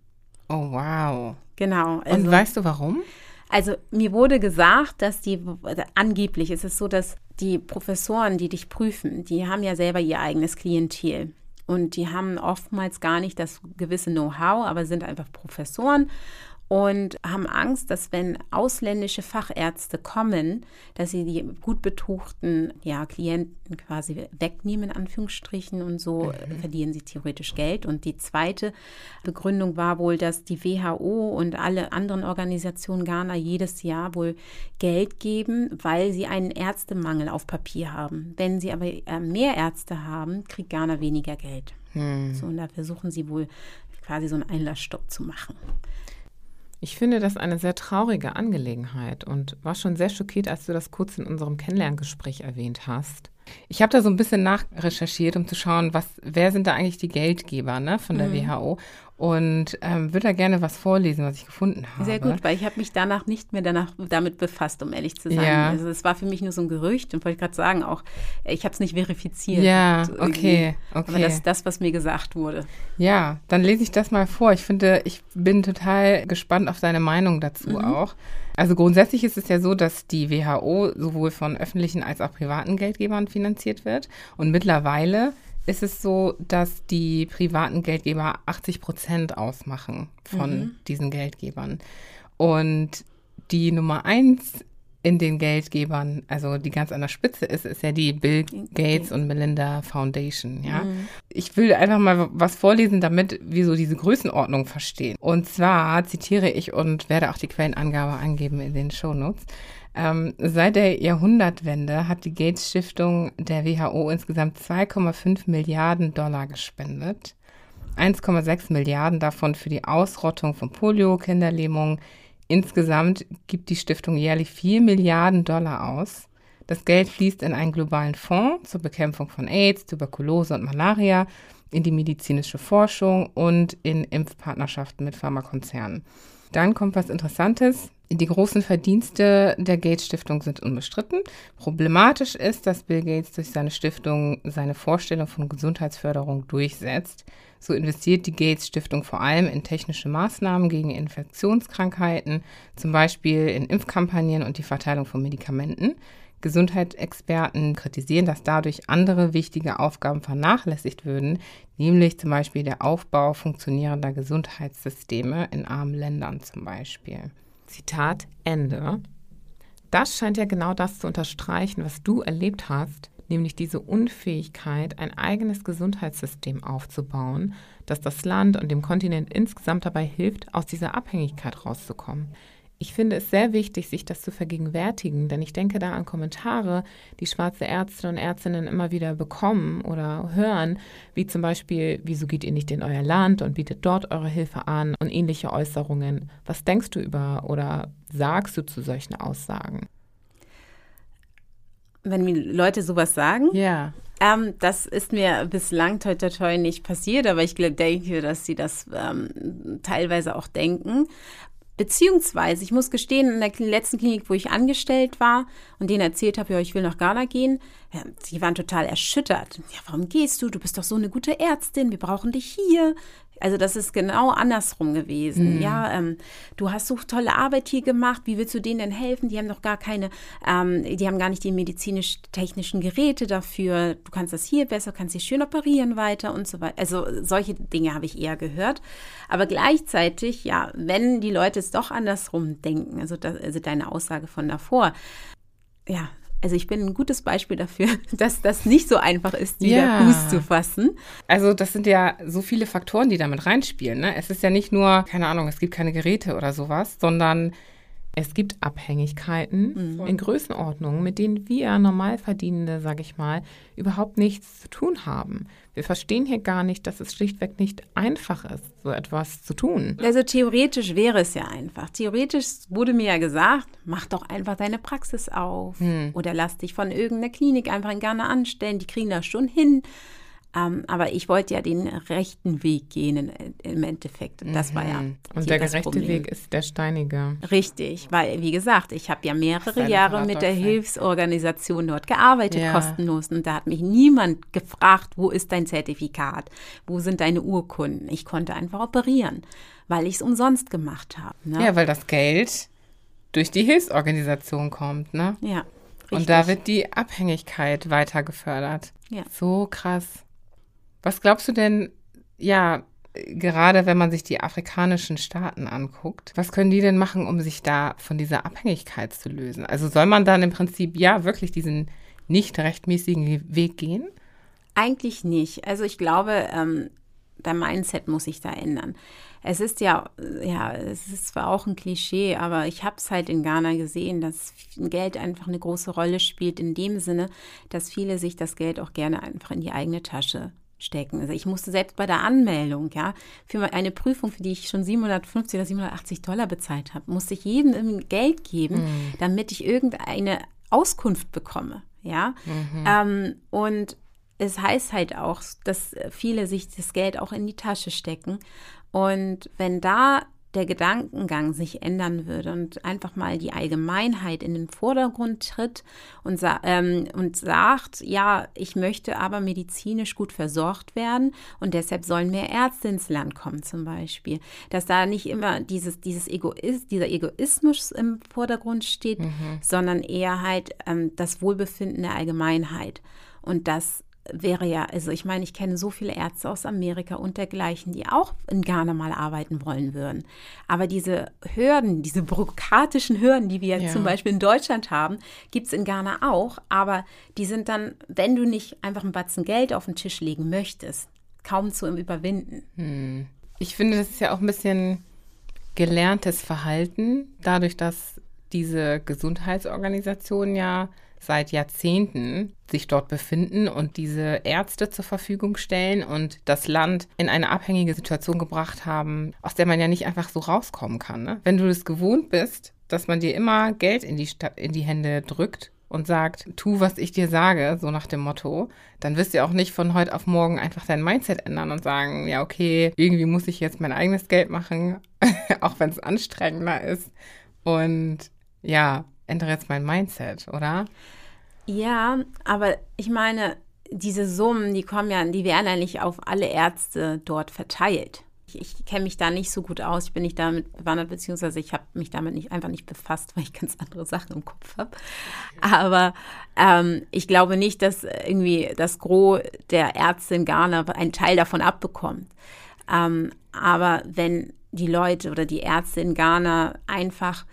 Speaker 2: Oh, wow.
Speaker 1: Genau.
Speaker 2: Also, Und weißt du warum?
Speaker 1: Also mir wurde gesagt, dass die, also angeblich ist es so, dass die Professoren, die dich prüfen, die haben ja selber ihr eigenes Klientel. Und die haben oftmals gar nicht das gewisse Know-how, aber sind einfach Professoren und haben Angst, dass wenn ausländische Fachärzte kommen, dass sie die gut betuchten ja, Klienten quasi wegnehmen, in Anführungsstrichen, und so mhm. verlieren sie theoretisch Geld. Und die zweite Begründung war wohl, dass die WHO und alle anderen Organisationen Ghana jedes Jahr wohl Geld geben, weil sie einen Ärztemangel auf Papier haben. Wenn sie aber äh, mehr Ärzte haben, kriegt Ghana weniger Geld. Mhm. So, und da versuchen sie wohl quasi so einen Einlassstopp zu machen.
Speaker 2: Ich finde das eine sehr traurige Angelegenheit und war schon sehr schockiert, als du das kurz in unserem Kennenlerngespräch erwähnt hast. Ich habe da so ein bisschen nachrecherchiert, um zu schauen, was, wer sind da eigentlich die Geldgeber ne, von der mhm. WHO und ähm, würde da gerne was vorlesen, was ich gefunden habe.
Speaker 1: Sehr gut, weil ich habe mich danach nicht mehr danach damit befasst, um ehrlich zu sein. Ja. Also es war für mich nur so ein Gerücht und wollte gerade sagen auch, ich habe es nicht verifiziert.
Speaker 2: Ja, okay, okay.
Speaker 1: Aber das ist das, was mir gesagt wurde.
Speaker 2: Ja, dann lese ich das mal vor. Ich finde, ich bin total gespannt auf deine Meinung dazu mhm. auch. Also grundsätzlich ist es ja so, dass die WHO sowohl von öffentlichen als auch privaten Geldgebern finanziert wird und mittlerweile ist es so, dass die privaten Geldgeber 80 Prozent ausmachen von mhm. diesen Geldgebern. Und die Nummer eins in den Geldgebern, also die ganz an der Spitze ist, ist ja die Bill Gates und Melinda Foundation, ja. Mhm. Ich will einfach mal was vorlesen, damit wir so diese Größenordnung verstehen. Und zwar zitiere ich und werde auch die Quellenangabe angeben in den Shownotes. Ähm, seit der Jahrhundertwende hat die Gates Stiftung der WHO insgesamt 2,5 Milliarden Dollar gespendet. 1,6 Milliarden davon für die Ausrottung von Polio, Kinderlähmung. Insgesamt gibt die Stiftung jährlich 4 Milliarden Dollar aus. Das Geld fließt in einen globalen Fonds zur Bekämpfung von AIDS, Tuberkulose und Malaria, in die medizinische Forschung und in Impfpartnerschaften mit Pharmakonzernen. Dann kommt was Interessantes. Die großen Verdienste der Gates Stiftung sind unbestritten. Problematisch ist, dass Bill Gates durch seine Stiftung seine Vorstellung von Gesundheitsförderung durchsetzt. So investiert die Gates Stiftung vor allem in technische Maßnahmen gegen Infektionskrankheiten, zum Beispiel in Impfkampagnen und die Verteilung von Medikamenten. Gesundheitsexperten kritisieren, dass dadurch andere wichtige Aufgaben vernachlässigt würden, nämlich zum Beispiel der Aufbau funktionierender Gesundheitssysteme in armen Ländern zum Beispiel. Zitat Ende. Das scheint ja genau das zu unterstreichen, was du erlebt hast, nämlich diese Unfähigkeit, ein eigenes Gesundheitssystem aufzubauen, das das Land und dem Kontinent insgesamt dabei hilft, aus dieser Abhängigkeit rauszukommen ich finde es sehr wichtig, sich das zu vergegenwärtigen, denn ich denke da an Kommentare, die schwarze Ärzte und Ärztinnen immer wieder bekommen oder hören, wie zum Beispiel, wieso geht ihr nicht in euer Land und bietet dort eure Hilfe an und ähnliche Äußerungen. Was denkst du über oder sagst du zu solchen Aussagen?
Speaker 1: Wenn mir Leute sowas sagen?
Speaker 2: Ja.
Speaker 1: Ähm, das ist mir bislang toi toi toi nicht passiert, aber ich denke, dass sie das ähm, teilweise auch denken. Beziehungsweise, ich muss gestehen, in der letzten Klinik, wo ich angestellt war und denen erzählt habe, ja, ich will nach Ghana gehen, ja, die waren total erschüttert. Ja, warum gehst du? Du bist doch so eine gute Ärztin, wir brauchen dich hier. Also das ist genau andersrum gewesen. Mhm. Ja, ähm, du hast so tolle Arbeit hier gemacht. Wie willst du denen denn helfen? Die haben doch gar keine, ähm, die haben gar nicht die medizinisch-technischen Geräte dafür. Du kannst das hier besser, kannst sie schön operieren weiter und so weiter. Also solche Dinge habe ich eher gehört. Aber gleichzeitig, ja, wenn die Leute es doch andersrum denken, also, das, also deine Aussage von davor, ja, also ich bin ein gutes Beispiel dafür, dass das nicht so einfach ist, wieder ja. Fuß zu fassen.
Speaker 2: Also das sind ja so viele Faktoren, die damit reinspielen. Ne? Es ist ja nicht nur, keine Ahnung, es gibt keine Geräte oder sowas, sondern es gibt Abhängigkeiten mhm. in Größenordnungen, mit denen wir Normalverdienende, sage ich mal, überhaupt nichts zu tun haben. Wir verstehen hier gar nicht, dass es schlichtweg nicht einfach ist, so etwas zu tun.
Speaker 1: Also theoretisch wäre es ja einfach. Theoretisch wurde mir ja gesagt, mach doch einfach deine Praxis auf mhm. oder lass dich von irgendeiner Klinik einfach in Ghana anstellen, die kriegen das schon hin. Ähm, aber ich wollte ja den rechten Weg gehen in, im Endeffekt. Und das war ja.
Speaker 2: Mhm. Und der gerechte Problem. Weg ist der steinige.
Speaker 1: Richtig, weil, wie gesagt, ich habe ja mehrere Jahre mit der Hilfsorganisation dort gearbeitet, ja. kostenlos. Und da hat mich niemand gefragt, wo ist dein Zertifikat? Wo sind deine Urkunden? Ich konnte einfach operieren, weil ich es umsonst gemacht habe.
Speaker 2: Ne? Ja, weil das Geld durch die Hilfsorganisation kommt, ne?
Speaker 1: Ja.
Speaker 2: Richtig. Und da wird die Abhängigkeit weiter gefördert.
Speaker 1: Ja.
Speaker 2: So krass. Was glaubst du denn, ja, gerade wenn man sich die afrikanischen Staaten anguckt, was können die denn machen, um sich da von dieser Abhängigkeit zu lösen? Also soll man dann im Prinzip ja wirklich diesen nicht rechtmäßigen Weg gehen?
Speaker 1: Eigentlich nicht. Also ich glaube, ähm, der Mindset muss sich da ändern. Es ist ja, ja, es ist zwar auch ein Klischee, aber ich habe es halt in Ghana gesehen, dass Geld einfach eine große Rolle spielt, in dem Sinne, dass viele sich das Geld auch gerne einfach in die eigene Tasche stecken. Also ich musste selbst bei der Anmeldung, ja, für eine Prüfung, für die ich schon 750 oder 780 Dollar bezahlt habe, musste ich jedem Geld geben, mhm. damit ich irgendeine Auskunft bekomme, ja. Mhm. Ähm, und es heißt halt auch, dass viele sich das Geld auch in die Tasche stecken. Und wenn da der Gedankengang sich ändern würde und einfach mal die Allgemeinheit in den Vordergrund tritt und, sa ähm, und sagt, ja, ich möchte aber medizinisch gut versorgt werden und deshalb sollen mehr Ärzte ins Land kommen zum Beispiel. Dass da nicht immer dieses, dieses Egois dieser Egoismus im Vordergrund steht, mhm. sondern eher halt ähm, das Wohlbefinden der Allgemeinheit. Und das wäre ja, also ich meine, ich kenne so viele Ärzte aus Amerika und dergleichen, die auch in Ghana mal arbeiten wollen würden. Aber diese Hürden, diese bürokratischen Hürden, die wir ja. zum Beispiel in Deutschland haben, gibt es in Ghana auch. Aber die sind dann, wenn du nicht einfach einen Batzen Geld auf den Tisch legen möchtest, kaum zu überwinden.
Speaker 2: Hm. Ich finde, das ist ja auch ein bisschen gelerntes Verhalten, dadurch, dass diese Gesundheitsorganisationen ja seit Jahrzehnten sich dort befinden und diese Ärzte zur Verfügung stellen und das Land in eine abhängige Situation gebracht haben, aus der man ja nicht einfach so rauskommen kann. Ne? Wenn du es gewohnt bist, dass man dir immer Geld in die, in die Hände drückt, und sagt, tu, was ich dir sage, so nach dem Motto, dann wirst du auch nicht von heute auf morgen einfach dein Mindset ändern und sagen, ja, okay, irgendwie muss ich jetzt mein eigenes Geld machen, auch wenn es anstrengender ist. Und ja, ändere jetzt mein Mindset, oder?
Speaker 1: Ja, aber ich meine, diese Summen, die kommen ja, die werden ja nicht auf alle Ärzte dort verteilt. Ich, ich kenne mich da nicht so gut aus. Ich bin nicht damit bewandert, beziehungsweise ich habe mich damit nicht, einfach nicht befasst, weil ich ganz andere Sachen im Kopf habe. Aber ähm, ich glaube nicht, dass irgendwie das Gros der Ärzte in Ghana einen Teil davon abbekommt. Ähm, aber wenn die Leute oder die Ärzte in Ghana einfach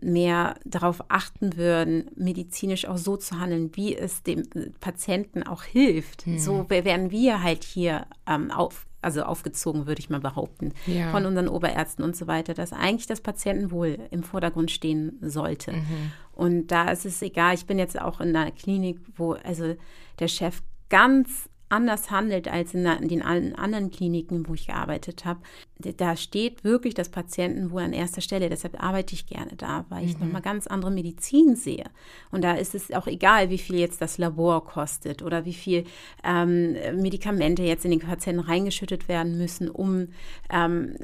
Speaker 1: mehr darauf achten würden, medizinisch auch so zu handeln, wie es dem Patienten auch hilft. Mhm. So werden wir halt hier ähm, auf, also aufgezogen, würde ich mal behaupten, ja. von unseren Oberärzten und so weiter, dass eigentlich das Patientenwohl im Vordergrund stehen sollte. Mhm. Und da ist es egal, ich bin jetzt auch in einer Klinik, wo also der Chef ganz anders handelt als in den anderen Kliniken, wo ich gearbeitet habe. Da steht wirklich das Patientenwohl an erster Stelle. Deshalb arbeite ich gerne da, weil ich mhm. nochmal ganz andere Medizin sehe. Und da ist es auch egal, wie viel jetzt das Labor kostet oder wie viel ähm, Medikamente jetzt in den Patienten reingeschüttet werden müssen, um ähm,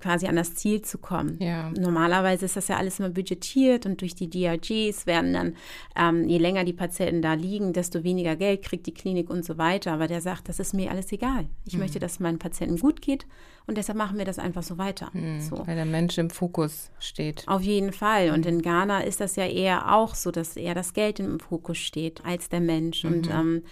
Speaker 1: quasi an das Ziel zu kommen. Ja. Normalerweise ist das ja alles immer budgetiert und durch die DRGs werden dann, ähm, je länger die Patienten da liegen, desto weniger Geld kriegt die Klinik und so weiter. Aber der sagt, das ist mir alles egal. Ich mhm. möchte, dass meinen Patienten gut geht und deshalb machen wir das einfach so weiter. Mhm, so.
Speaker 2: Weil der Mensch im Fokus steht.
Speaker 1: Auf jeden Fall. Und in Ghana ist das ja eher auch so, dass eher das Geld im Fokus steht als der Mensch. Mhm. Und ähm,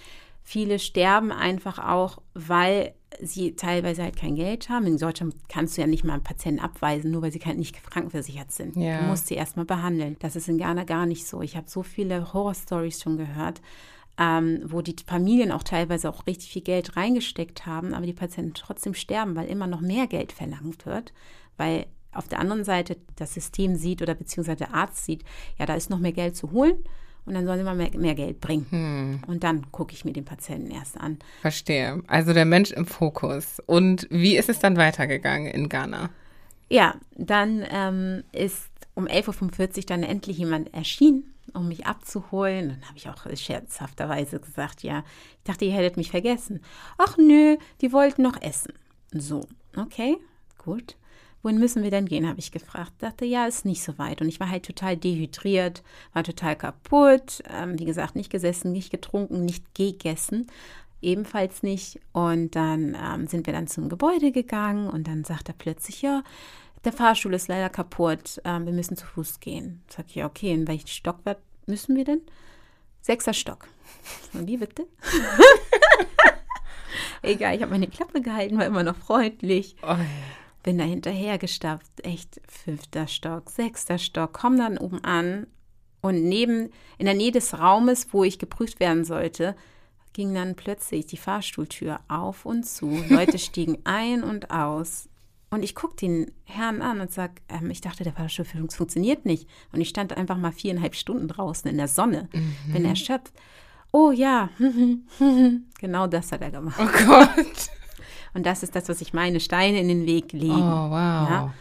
Speaker 1: viele sterben einfach auch, weil sie teilweise halt kein Geld haben. In Deutschland kannst du ja nicht mal einen Patienten abweisen, nur weil sie halt nicht krankenversichert sind. Ja. Du musst sie erstmal behandeln. Das ist in Ghana gar nicht so. Ich habe so viele Horror-Stories schon gehört, ähm, wo die Familien auch teilweise auch richtig viel Geld reingesteckt haben, aber die Patienten trotzdem sterben, weil immer noch mehr Geld verlangt wird, weil auf der anderen Seite das System sieht oder beziehungsweise der Arzt sieht, ja, da ist noch mehr Geld zu holen und dann sollen sie mal mehr, mehr Geld bringen. Hm. Und dann gucke ich mir den Patienten erst an.
Speaker 2: Verstehe. Also der Mensch im Fokus. Und wie ist es dann weitergegangen in Ghana?
Speaker 1: Ja, dann ähm, ist um 11.45 Uhr dann endlich jemand erschienen, um mich abzuholen. Dann habe ich auch scherzhafterweise gesagt, ja, ich dachte, ihr hättet mich vergessen. Ach nö, die wollten noch essen. So, okay, gut wohin müssen wir denn gehen, habe ich gefragt. Dachte, ja, ist nicht so weit. Und ich war halt total dehydriert, war total kaputt. Ähm, wie gesagt, nicht gesessen, nicht getrunken, nicht gegessen. Ebenfalls nicht. Und dann ähm, sind wir dann zum Gebäude gegangen und dann sagt er plötzlich, ja, der Fahrstuhl ist leider kaputt, ähm, wir müssen zu Fuß gehen. Sag ich, ja, okay, in welchen Stockwerk müssen wir denn? Sechster Stock. Und wie bitte? Egal, ich habe meine Klappe gehalten, war immer noch freundlich. Oh, ja bin da hinterher gestapft, echt fünfter Stock, sechster Stock, komm dann oben an und neben, in der Nähe des Raumes, wo ich geprüft werden sollte, ging dann plötzlich die Fahrstuhltür auf und zu. Leute stiegen ein und aus. Und ich gucke den Herrn an und sage, ähm, ich dachte, der Fahrstuhl funktioniert nicht. Und ich stand einfach mal viereinhalb Stunden draußen in der Sonne, mhm. bin erschöpft. Oh ja, genau das hat er gemacht. Oh Gott. Und das ist das, was ich meine, Steine in den Weg legen. Oh, wow. Ja?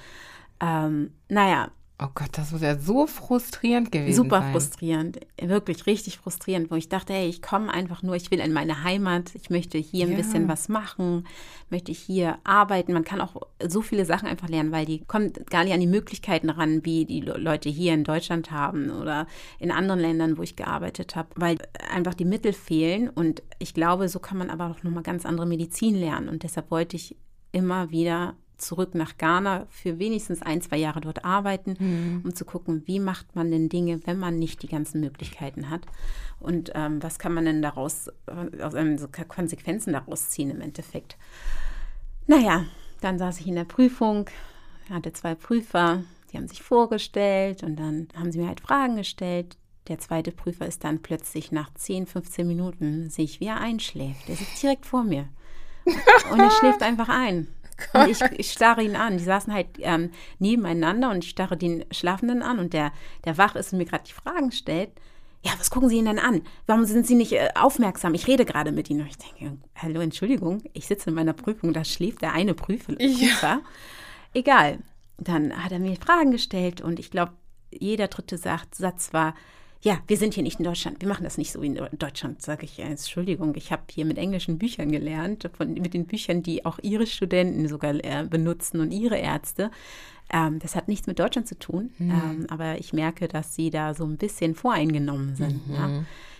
Speaker 1: Ähm, naja,
Speaker 2: Oh Gott, das muss ja so frustrierend gewesen
Speaker 1: Super
Speaker 2: sein.
Speaker 1: Super frustrierend, wirklich richtig frustrierend, wo ich dachte, hey, ich komme einfach nur, ich will in meine Heimat, ich möchte hier ein ja. bisschen was machen, möchte hier arbeiten. Man kann auch so viele Sachen einfach lernen, weil die kommen gar nicht an die Möglichkeiten ran, wie die Leute hier in Deutschland haben oder in anderen Ländern, wo ich gearbeitet habe, weil einfach die Mittel fehlen und ich glaube, so kann man aber auch nochmal ganz andere Medizin lernen und deshalb wollte ich immer wieder zurück nach Ghana für wenigstens ein, zwei Jahre dort arbeiten, mhm. um zu gucken, wie macht man denn Dinge, wenn man nicht die ganzen Möglichkeiten hat und ähm, was kann man denn daraus, aus, ähm, so Konsequenzen daraus ziehen im Endeffekt. Naja, dann saß ich in der Prüfung, hatte zwei Prüfer, die haben sich vorgestellt und dann haben sie mir halt Fragen gestellt. Der zweite Prüfer ist dann plötzlich nach 10, 15 Minuten, sehe ich, wie er einschläft. Der sitzt direkt vor mir. Und er schläft einfach ein. Und ich, ich starre ihn an. Die saßen halt ähm, nebeneinander und ich starre den Schlafenden an und der, der wach ist und mir gerade die Fragen stellt. Ja, was gucken Sie ihn denn an? Warum sind Sie nicht äh, aufmerksam? Ich rede gerade mit Ihnen. Und ich denke, hallo, Entschuldigung, ich sitze in meiner Prüfung, da schläft der eine Prüfer. Ja. Egal. Dann hat er mir Fragen gestellt und ich glaube, jeder dritte Satz war, ja, wir sind hier nicht in Deutschland, wir machen das nicht so wie in Deutschland, sage ich, Entschuldigung, ich habe hier mit englischen Büchern gelernt, von, mit den Büchern, die auch ihre Studenten sogar äh, benutzen und ihre Ärzte. Ähm, das hat nichts mit Deutschland zu tun, mhm. ähm, aber ich merke, dass sie da so ein bisschen voreingenommen sind. Mhm. Ja?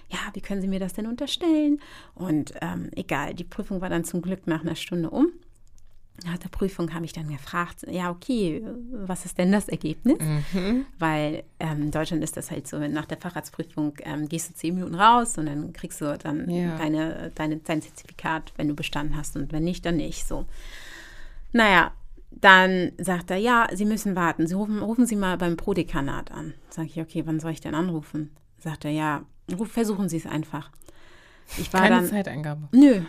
Speaker 1: ja, wie können Sie mir das denn unterstellen? Und ähm, egal, die Prüfung war dann zum Glück nach einer Stunde um. Nach der Prüfung habe ich dann gefragt, ja, okay, was ist denn das Ergebnis? Mhm. Weil ähm, in Deutschland ist das halt so, nach der Facharztprüfung ähm, gehst du zehn Minuten raus und dann kriegst du dann ja. deine, deine, dein Zertifikat, wenn du bestanden hast und wenn nicht, dann nicht. So. Naja, dann sagt er, ja, Sie müssen warten. Sie rufen, rufen Sie mal beim Prodekanat an. Sag ich, okay, wann soll ich denn anrufen? Sagt er, ja, versuchen Sie es einfach.
Speaker 2: Ich war Keine dann, Zeitangabe.
Speaker 1: Nö,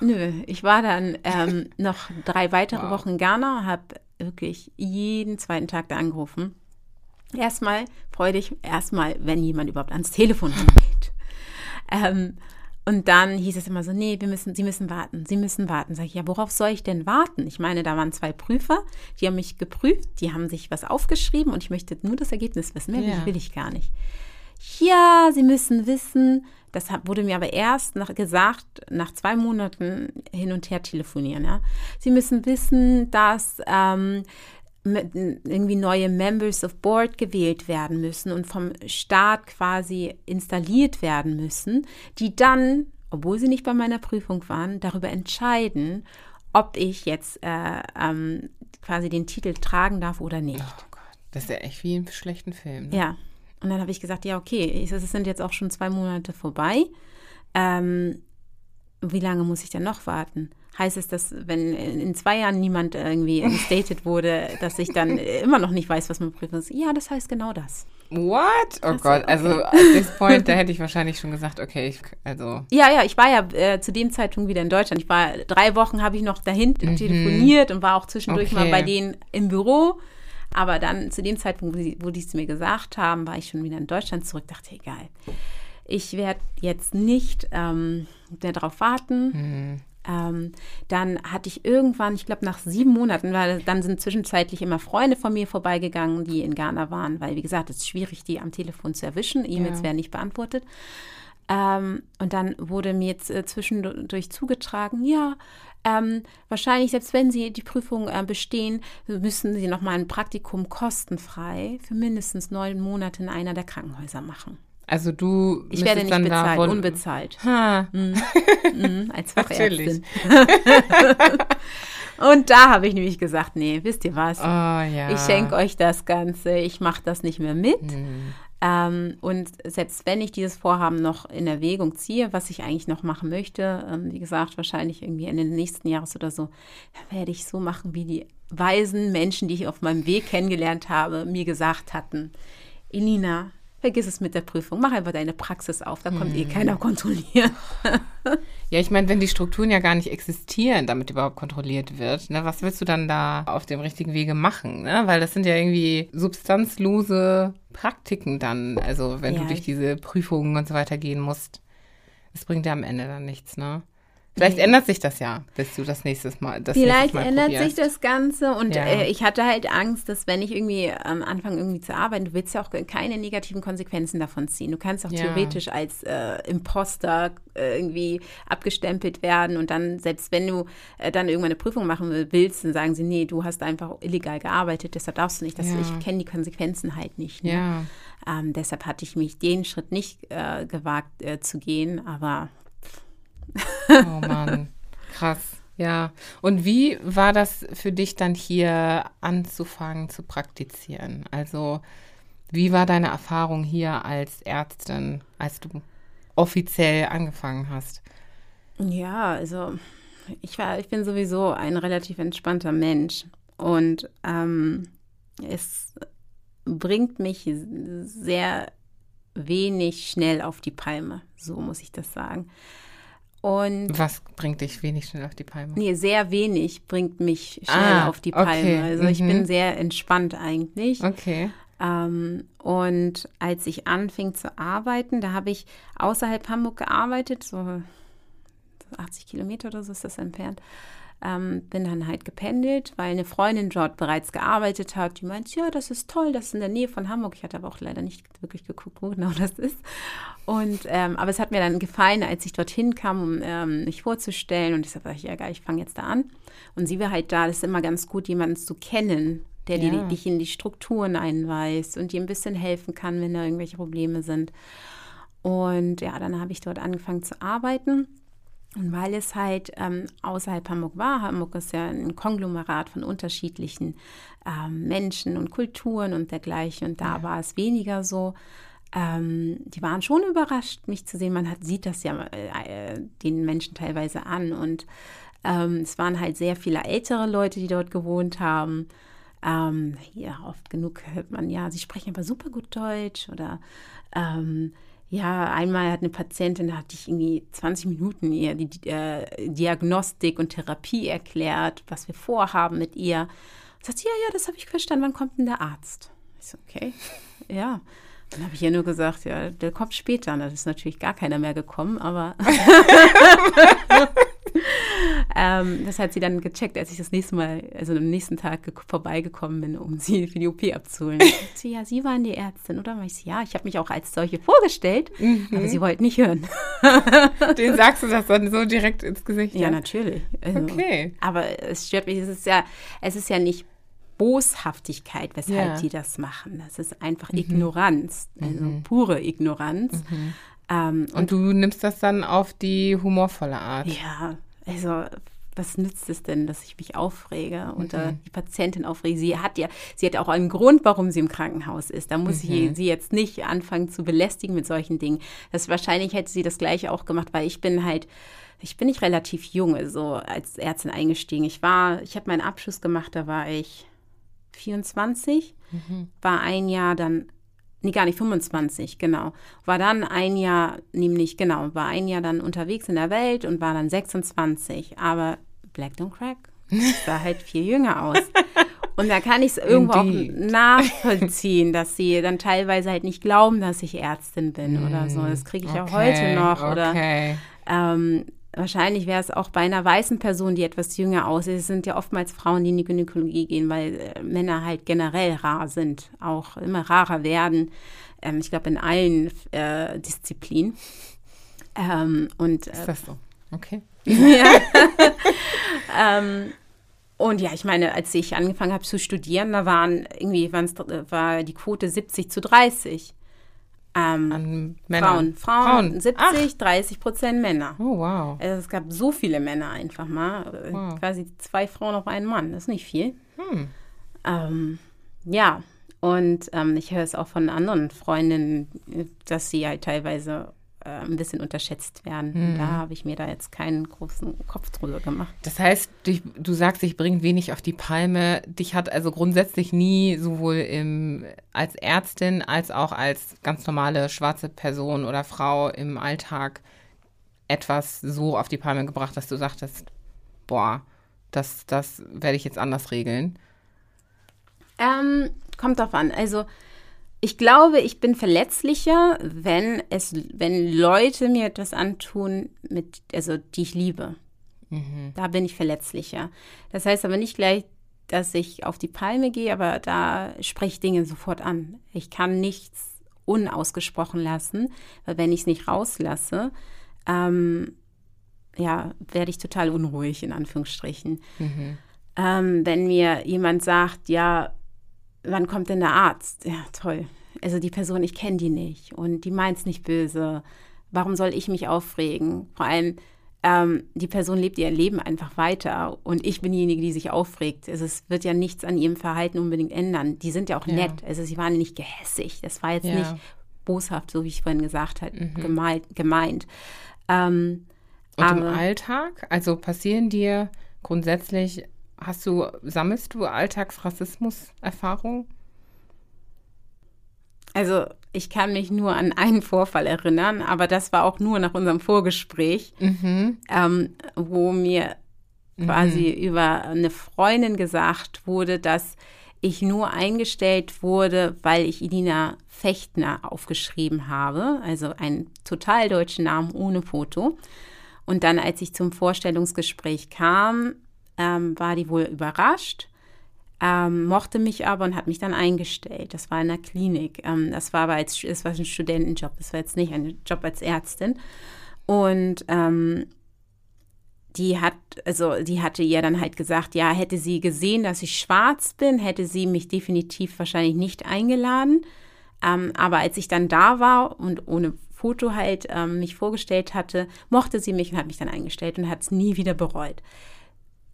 Speaker 1: nö. Ich war dann ähm, noch drei weitere wow. Wochen in Ghana, habe wirklich jeden zweiten Tag da angerufen. Erstmal freudig, erstmal, wenn jemand überhaupt ans Telefon geht. ähm, und dann hieß es immer so, nee, wir müssen, Sie müssen warten, Sie müssen warten. Sag ich, ja, worauf soll ich denn warten? Ich meine, da waren zwei Prüfer, die haben mich geprüft, die haben sich was aufgeschrieben und ich möchte nur das Ergebnis wissen. Mehr ja. will ich gar nicht. Ja, Sie müssen wissen, das wurde mir aber erst nach, gesagt, nach zwei Monaten hin und her telefonieren. Ja. Sie müssen wissen, dass ähm, irgendwie neue Members of Board gewählt werden müssen und vom Staat quasi installiert werden müssen, die dann, obwohl sie nicht bei meiner Prüfung waren, darüber entscheiden, ob ich jetzt äh, ähm, quasi den Titel tragen darf oder nicht. Oh
Speaker 2: Gott, das ist ja echt wie im schlechten Film.
Speaker 1: Ne? Ja, und dann habe ich gesagt, ja, okay, es sind jetzt auch schon zwei Monate vorbei. Ähm, wie lange muss ich denn noch warten? Heißt es, dass wenn in zwei Jahren niemand irgendwie instated wurde, dass ich dann immer noch nicht weiß, was man prüfen muss? Ja, das heißt genau das.
Speaker 2: What? Oh also, Gott, also okay. at this point, da hätte ich wahrscheinlich schon gesagt, okay, ich, also.
Speaker 1: Ja, ja, ich war ja äh, zu dem Zeitpunkt wieder in Deutschland. Ich war drei Wochen, habe ich noch dahin mhm. telefoniert und war auch zwischendurch okay. mal bei denen im Büro. Aber dann zu dem Zeitpunkt, wo die, wo die es mir gesagt haben, war ich schon wieder in Deutschland zurück, dachte, egal. Ich werde jetzt nicht ähm, mehr darauf warten. Mhm. Ähm, dann hatte ich irgendwann, ich glaube nach sieben Monaten, weil dann sind zwischenzeitlich immer Freunde von mir vorbeigegangen, die in Ghana waren, weil wie gesagt, es ist schwierig, die am Telefon zu erwischen. E-Mails ja. werden nicht beantwortet. Ähm, und dann wurde mir jetzt äh, zwischendurch zugetragen, ja, ähm, wahrscheinlich, selbst wenn Sie die Prüfung äh, bestehen, müssen Sie nochmal ein Praktikum kostenfrei für mindestens neun Monate in einer der Krankenhäuser machen.
Speaker 2: Also du
Speaker 1: Ich werde nicht bezahlt, unbezahlt. Ha. Mhm. Mhm, als Fachärztin. Und da habe ich nämlich gesagt, nee, wisst ihr was? Oh, ja. Ich schenke euch das Ganze, ich mache das nicht mehr mit. Mhm. Ähm, und selbst wenn ich dieses Vorhaben noch in Erwägung ziehe, was ich eigentlich noch machen möchte, ähm, wie gesagt, wahrscheinlich irgendwie in den nächsten Jahres oder so, werde ich so machen, wie die weisen Menschen, die ich auf meinem Weg kennengelernt habe, mir gesagt hatten. Elina, vergiss es mit der Prüfung, mach einfach deine Praxis auf, da kommt eh hm. eh keiner kontrollieren.
Speaker 2: ja, ich meine, wenn die Strukturen ja gar nicht existieren, damit überhaupt kontrolliert wird, ne, was willst du dann da auf dem richtigen Wege machen? Ne? Weil das sind ja irgendwie substanzlose Praktiken dann, also wenn ja, du durch diese Prüfungen und so weiter gehen musst. Das bringt ja am Ende dann nichts, ne? Vielleicht nee. ändert sich das ja, bis du das nächste Mal. Das
Speaker 1: Vielleicht
Speaker 2: Mal
Speaker 1: ändert sich das Ganze und ja. äh, ich hatte halt Angst, dass wenn ich irgendwie am ähm, Anfang irgendwie zu arbeiten, du willst ja auch keine negativen Konsequenzen davon ziehen. Du kannst auch ja. theoretisch als äh, Imposter äh, irgendwie abgestempelt werden und dann, selbst wenn du äh, dann irgendwann eine Prüfung machen willst, dann sagen sie, nee, du hast einfach illegal gearbeitet, deshalb darfst du nicht. Das, ja. Ich kenne die Konsequenzen halt nicht. Ne? Ähm, deshalb hatte ich mich den Schritt nicht äh, gewagt äh, zu gehen, aber
Speaker 2: Oh Mann, krass. Ja. Und wie war das für dich dann hier anzufangen zu praktizieren? Also, wie war deine Erfahrung hier als Ärztin, als du offiziell angefangen hast?
Speaker 1: Ja, also ich war, ich bin sowieso ein relativ entspannter Mensch und ähm, es bringt mich sehr wenig schnell auf die Palme, so muss ich das sagen.
Speaker 2: Und Was bringt dich wenig schnell auf die Palme?
Speaker 1: Nee, sehr wenig bringt mich schnell ah, auf die Palme. Okay. Also mhm. ich bin mhm. sehr entspannt eigentlich.
Speaker 2: Okay.
Speaker 1: Ähm, und als ich anfing zu arbeiten, da habe ich außerhalb Hamburg gearbeitet, so 80 Kilometer oder so ist das entfernt. Ähm, bin dann halt gependelt, weil eine Freundin dort bereits gearbeitet hat. Die meint, ja, das ist toll, das ist in der Nähe von Hamburg. Ich hatte aber auch leider nicht wirklich geguckt, wo genau das ist. Und ähm, aber es hat mir dann gefallen, als ich dorthin kam, um ähm, mich vorzustellen. Und ich sagte, ja geil, ich fange jetzt da an. Und sie war halt da. Das ist immer ganz gut, jemanden zu kennen, der ja. dich in die Strukturen einweist und dir ein bisschen helfen kann, wenn da irgendwelche Probleme sind. Und ja, dann habe ich dort angefangen zu arbeiten. Und weil es halt ähm, außerhalb Hamburg war, Hamburg ist ja ein Konglomerat von unterschiedlichen ähm, Menschen und Kulturen und dergleichen. Und da ja. war es weniger so. Ähm, die waren schon überrascht, mich zu sehen. Man hat, sieht das ja äh, den Menschen teilweise an. Und ähm, es waren halt sehr viele ältere Leute, die dort gewohnt haben. Ähm, hier oft genug hört man, ja, sie sprechen aber super gut Deutsch oder ähm, ja, einmal hat eine Patientin, da hatte ich irgendwie 20 Minuten ihr die, die äh, Diagnostik und Therapie erklärt, was wir vorhaben mit ihr. Und sagt sie, ja, ja, das habe ich verstanden, wann kommt denn der Arzt? Ich so, okay, ja. Dann habe ich ihr nur gesagt, ja, der kommt später. Und da ist natürlich gar keiner mehr gekommen, aber ähm, das hat sie dann gecheckt, als ich das nächste Mal, also am nächsten Tag vorbeigekommen bin, um sie für die OP abzuholen. sie, ja, Sie waren die Ärztin, oder? Und ich so, ja, ich habe mich auch als solche vorgestellt, mhm. aber sie wollten nicht hören.
Speaker 2: Den sagst du das dann so direkt ins Gesicht?
Speaker 1: Ja, ja? natürlich. Also, okay. Aber es stört mich, es ist ja, es ist ja nicht Boshaftigkeit, weshalb ja. die das machen. Das ist einfach mhm. Ignoranz, also mhm. pure Ignoranz.
Speaker 2: Mhm. Ähm, und, und, du nimmst das dann auf die humorvolle Art.
Speaker 1: Ja, also was nützt es denn, dass ich mich aufrege und mhm. die Patientin aufrege? Sie hat ja, sie hat auch einen Grund, warum sie im Krankenhaus ist. Da muss mhm. ich sie jetzt nicht anfangen zu belästigen mit solchen Dingen. Das wahrscheinlich hätte sie das gleiche auch gemacht, weil ich bin halt, ich bin nicht relativ jung, so als Ärztin eingestiegen. Ich war, ich habe meinen Abschluss gemacht, da war ich 24, mhm. war ein Jahr dann nee, gar nicht, 25, genau. War dann ein Jahr, nämlich, genau, war ein Jahr dann unterwegs in der Welt und war dann 26. Aber Black Don't Crack sah halt viel jünger aus. Und da kann ich es irgendwo Indeed. auch nachvollziehen, dass sie dann teilweise halt nicht glauben, dass ich Ärztin bin mm, oder so. Das kriege ich okay, auch heute noch. Oder okay. ähm, Wahrscheinlich wäre es auch bei einer weißen Person, die etwas jünger aussieht. Es sind ja oftmals Frauen, die in die Gynäkologie gehen, weil äh, Männer halt generell rar sind, auch immer rarer werden. Ähm, ich glaube, in allen äh, Disziplinen. Ähm, und,
Speaker 2: äh, Ist das so? Okay.
Speaker 1: ja. ähm, und ja, ich meine, als ich angefangen habe zu studieren, da waren irgendwie war die Quote 70 zu 30. Ähm, An Frauen. Frauen. Frauen 70, Ach. 30 Prozent Männer.
Speaker 2: Oh, wow.
Speaker 1: Also es gab so viele Männer einfach mal. Wow. Quasi zwei Frauen auf einen Mann. Das ist nicht viel. Hm. Ähm, ja, und ähm, ich höre es auch von anderen Freundinnen, dass sie halt teilweise äh, ein bisschen unterschätzt werden. Mhm. Da habe ich mir da jetzt keinen großen Kopf drüber gemacht.
Speaker 2: Das heißt, du, du sagst, ich bringe wenig auf die Palme. Dich hat also grundsätzlich nie sowohl im, als Ärztin als auch als ganz normale schwarze Person oder Frau im Alltag etwas so auf die Palme gebracht, dass du sagtest, boah, das, das werde ich jetzt anders regeln?
Speaker 1: Ähm, kommt drauf an. Also ich glaube, ich bin verletzlicher, wenn es, wenn Leute mir etwas antun, mit, also die ich liebe. Mhm. Da bin ich verletzlicher. Das heißt aber nicht gleich, dass ich auf die Palme gehe, aber da spreche ich Dinge sofort an. Ich kann nichts unausgesprochen lassen, weil wenn ich es nicht rauslasse, ähm, ja, werde ich total unruhig, in Anführungsstrichen. Mhm. Ähm, wenn mir jemand sagt, ja, wann kommt denn der Arzt? Ja, toll. Also die Person, ich kenne die nicht und die meint es nicht böse. Warum soll ich mich aufregen? Vor allem, ähm, die Person lebt ihr Leben einfach weiter und ich bin diejenige, die sich aufregt. Also es wird ja nichts an ihrem Verhalten unbedingt ändern. Die sind ja auch ja. nett. Also sie waren nicht gehässig. Das war jetzt ja. nicht boshaft, so wie ich vorhin gesagt habe, mhm. gemeint. gemeint. Ähm,
Speaker 2: und im Alltag, also passieren dir grundsätzlich Hast du, sammelst du Alltagsrassismus-Erfahrungen?
Speaker 1: Also ich kann mich nur an einen Vorfall erinnern, aber das war auch nur nach unserem Vorgespräch, mhm. ähm, wo mir mhm. quasi über eine Freundin gesagt wurde, dass ich nur eingestellt wurde, weil ich Idina Fechtner aufgeschrieben habe, also einen total deutschen Namen ohne Foto. Und dann, als ich zum Vorstellungsgespräch kam, ähm, war die wohl überrascht, ähm, mochte mich aber und hat mich dann eingestellt. Das war in der Klinik. Ähm, das war aber als, das war ein Studentenjob, das war jetzt nicht ein Job als Ärztin. Und ähm, die hat, also die hatte ihr dann halt gesagt, ja, hätte sie gesehen, dass ich schwarz bin, hätte sie mich definitiv wahrscheinlich nicht eingeladen. Ähm, aber als ich dann da war und ohne Foto halt ähm, mich vorgestellt hatte, mochte sie mich und hat mich dann eingestellt und hat es nie wieder bereut.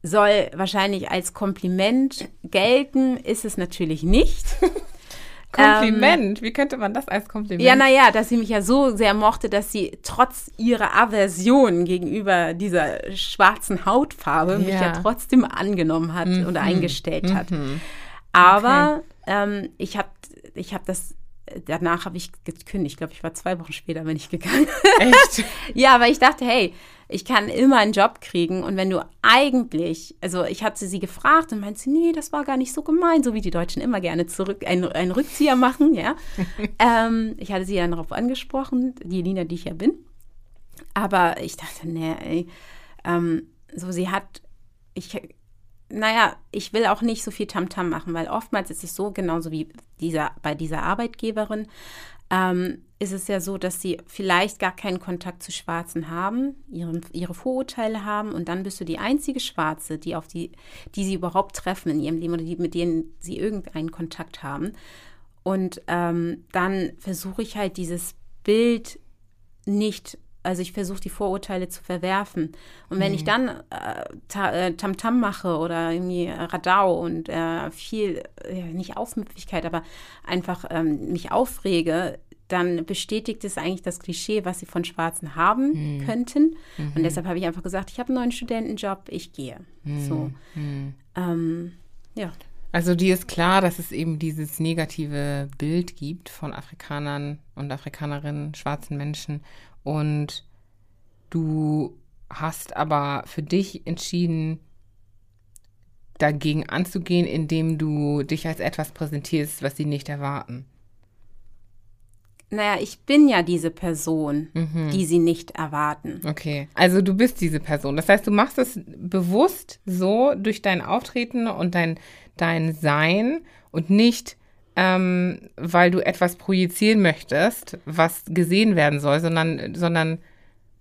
Speaker 1: Soll wahrscheinlich als Kompliment gelten, ist es natürlich nicht.
Speaker 2: Kompliment? Ähm, Wie könnte man das als Kompliment?
Speaker 1: Ja, naja, dass sie mich ja so sehr mochte, dass sie trotz ihrer Aversion gegenüber dieser schwarzen Hautfarbe ja. mich ja trotzdem angenommen hat mhm. oder eingestellt hat. Mhm. Aber okay. ähm, ich habe ich hab das danach habe ich gekündigt. Ich glaube, ich war zwei Wochen später bin ich gegangen. Echt? ja, weil ich dachte, hey, ich kann immer einen Job kriegen. Und wenn du eigentlich, also ich hatte sie gefragt und meinte sie, nee, das war gar nicht so gemein, so wie die Deutschen immer gerne zurück, einen, einen Rückzieher machen, ja. ähm, ich hatte sie ja darauf angesprochen, die Lina, die ich ja bin. Aber ich dachte, nee, ey, ähm, so sie hat, ich naja, ich will auch nicht so viel Tamtam -Tam machen, weil oftmals ist es so, genauso wie dieser, bei dieser Arbeitgeberin, ähm, ist es ja so, dass sie vielleicht gar keinen Kontakt zu Schwarzen haben, ihren, ihre Vorurteile haben und dann bist du die einzige Schwarze, die auf die, die sie überhaupt treffen in ihrem Leben oder die, mit denen sie irgendeinen Kontakt haben. Und ähm, dann versuche ich halt dieses Bild nicht also ich versuche die Vorurteile zu verwerfen. Und wenn mhm. ich dann äh, äh, Tamtam -Tam mache oder irgendwie Radau und äh, viel, äh, nicht Aufmüpfigkeit, aber einfach ähm, mich aufrege, dann bestätigt es eigentlich das Klischee, was sie von Schwarzen haben mhm. könnten. Mhm. Und deshalb habe ich einfach gesagt, ich habe einen neuen Studentenjob, ich gehe. Mhm. So. Mhm. Ähm, ja.
Speaker 2: Also dir ist klar, dass es eben dieses negative Bild gibt von Afrikanern und Afrikanerinnen, schwarzen Menschen und du hast aber für dich entschieden, dagegen anzugehen, indem du dich als etwas präsentierst, was sie nicht erwarten.
Speaker 1: Naja, ich bin ja diese Person, mhm. die sie nicht erwarten.
Speaker 2: Okay, also du bist diese Person. Das heißt, du machst es bewusst so durch dein Auftreten und dein, dein Sein und nicht ähm, weil du etwas projizieren möchtest, was gesehen werden soll, sondern, sondern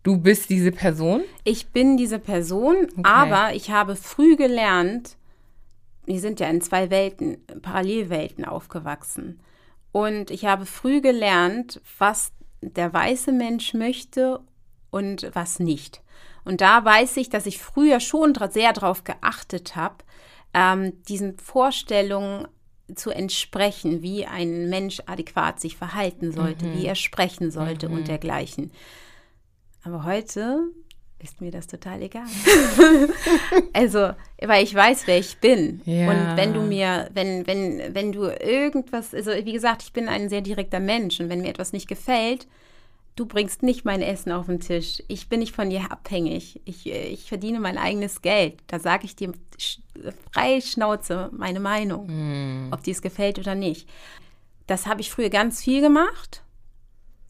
Speaker 2: du bist diese Person?
Speaker 1: Ich bin diese Person, okay. aber ich habe früh gelernt, wir sind ja in zwei Welten, Parallelwelten aufgewachsen. Und ich habe früh gelernt, was der weiße Mensch möchte und was nicht. Und da weiß ich, dass ich früher schon sehr darauf geachtet habe, ähm, diesen Vorstellungen zu entsprechen, wie ein Mensch adäquat sich verhalten sollte, mhm. wie er sprechen sollte mhm. und dergleichen. Aber heute ist mir das total egal. also, weil ich weiß, wer ich bin. Ja. Und wenn du mir, wenn, wenn, wenn du irgendwas, also wie gesagt, ich bin ein sehr direkter Mensch und wenn mir etwas nicht gefällt, du bringst nicht mein Essen auf den Tisch. Ich bin nicht von dir abhängig. Ich, ich verdiene mein eigenes Geld. Da sage ich dir frei Schnauze meine Meinung, mm. ob dir es gefällt oder nicht. Das habe ich früher ganz viel gemacht.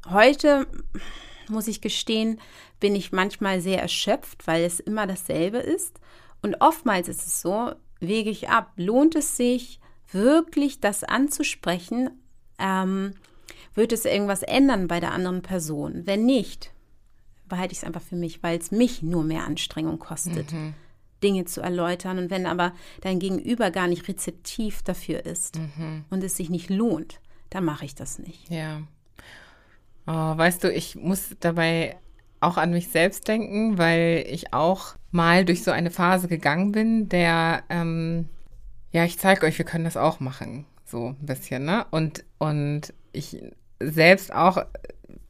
Speaker 1: Heute, muss ich gestehen, bin ich manchmal sehr erschöpft, weil es immer dasselbe ist. Und oftmals ist es so, wege ich ab. Lohnt es sich, wirklich das anzusprechen? Ähm, wird es irgendwas ändern bei der anderen Person? Wenn nicht, behalte ich es einfach für mich, weil es mich nur mehr Anstrengung kostet, mhm. Dinge zu erläutern. Und wenn aber dein Gegenüber gar nicht rezeptiv dafür ist mhm. und es sich nicht lohnt, dann mache ich das nicht.
Speaker 2: Ja. Oh, weißt du, ich muss dabei auch an mich selbst denken, weil ich auch mal durch so eine Phase gegangen bin, der, ähm, ja, ich zeige euch, wir können das auch machen. So ein bisschen, ne? Und, und ich selbst auch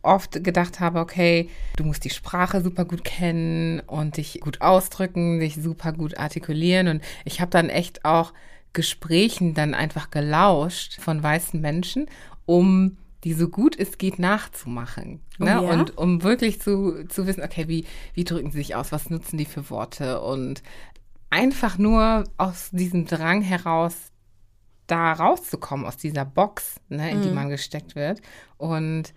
Speaker 2: oft gedacht habe, okay, du musst die Sprache super gut kennen und dich gut ausdrücken, dich super gut artikulieren. Und ich habe dann echt auch Gesprächen dann einfach gelauscht von weißen Menschen, um die so gut es geht nachzumachen. Oh ne? ja? Und um wirklich zu, zu wissen, okay, wie, wie drücken sie sich aus, was nutzen die für Worte und einfach nur aus diesem Drang heraus da rauszukommen aus dieser Box, ne, in mhm. die man gesteckt wird. Und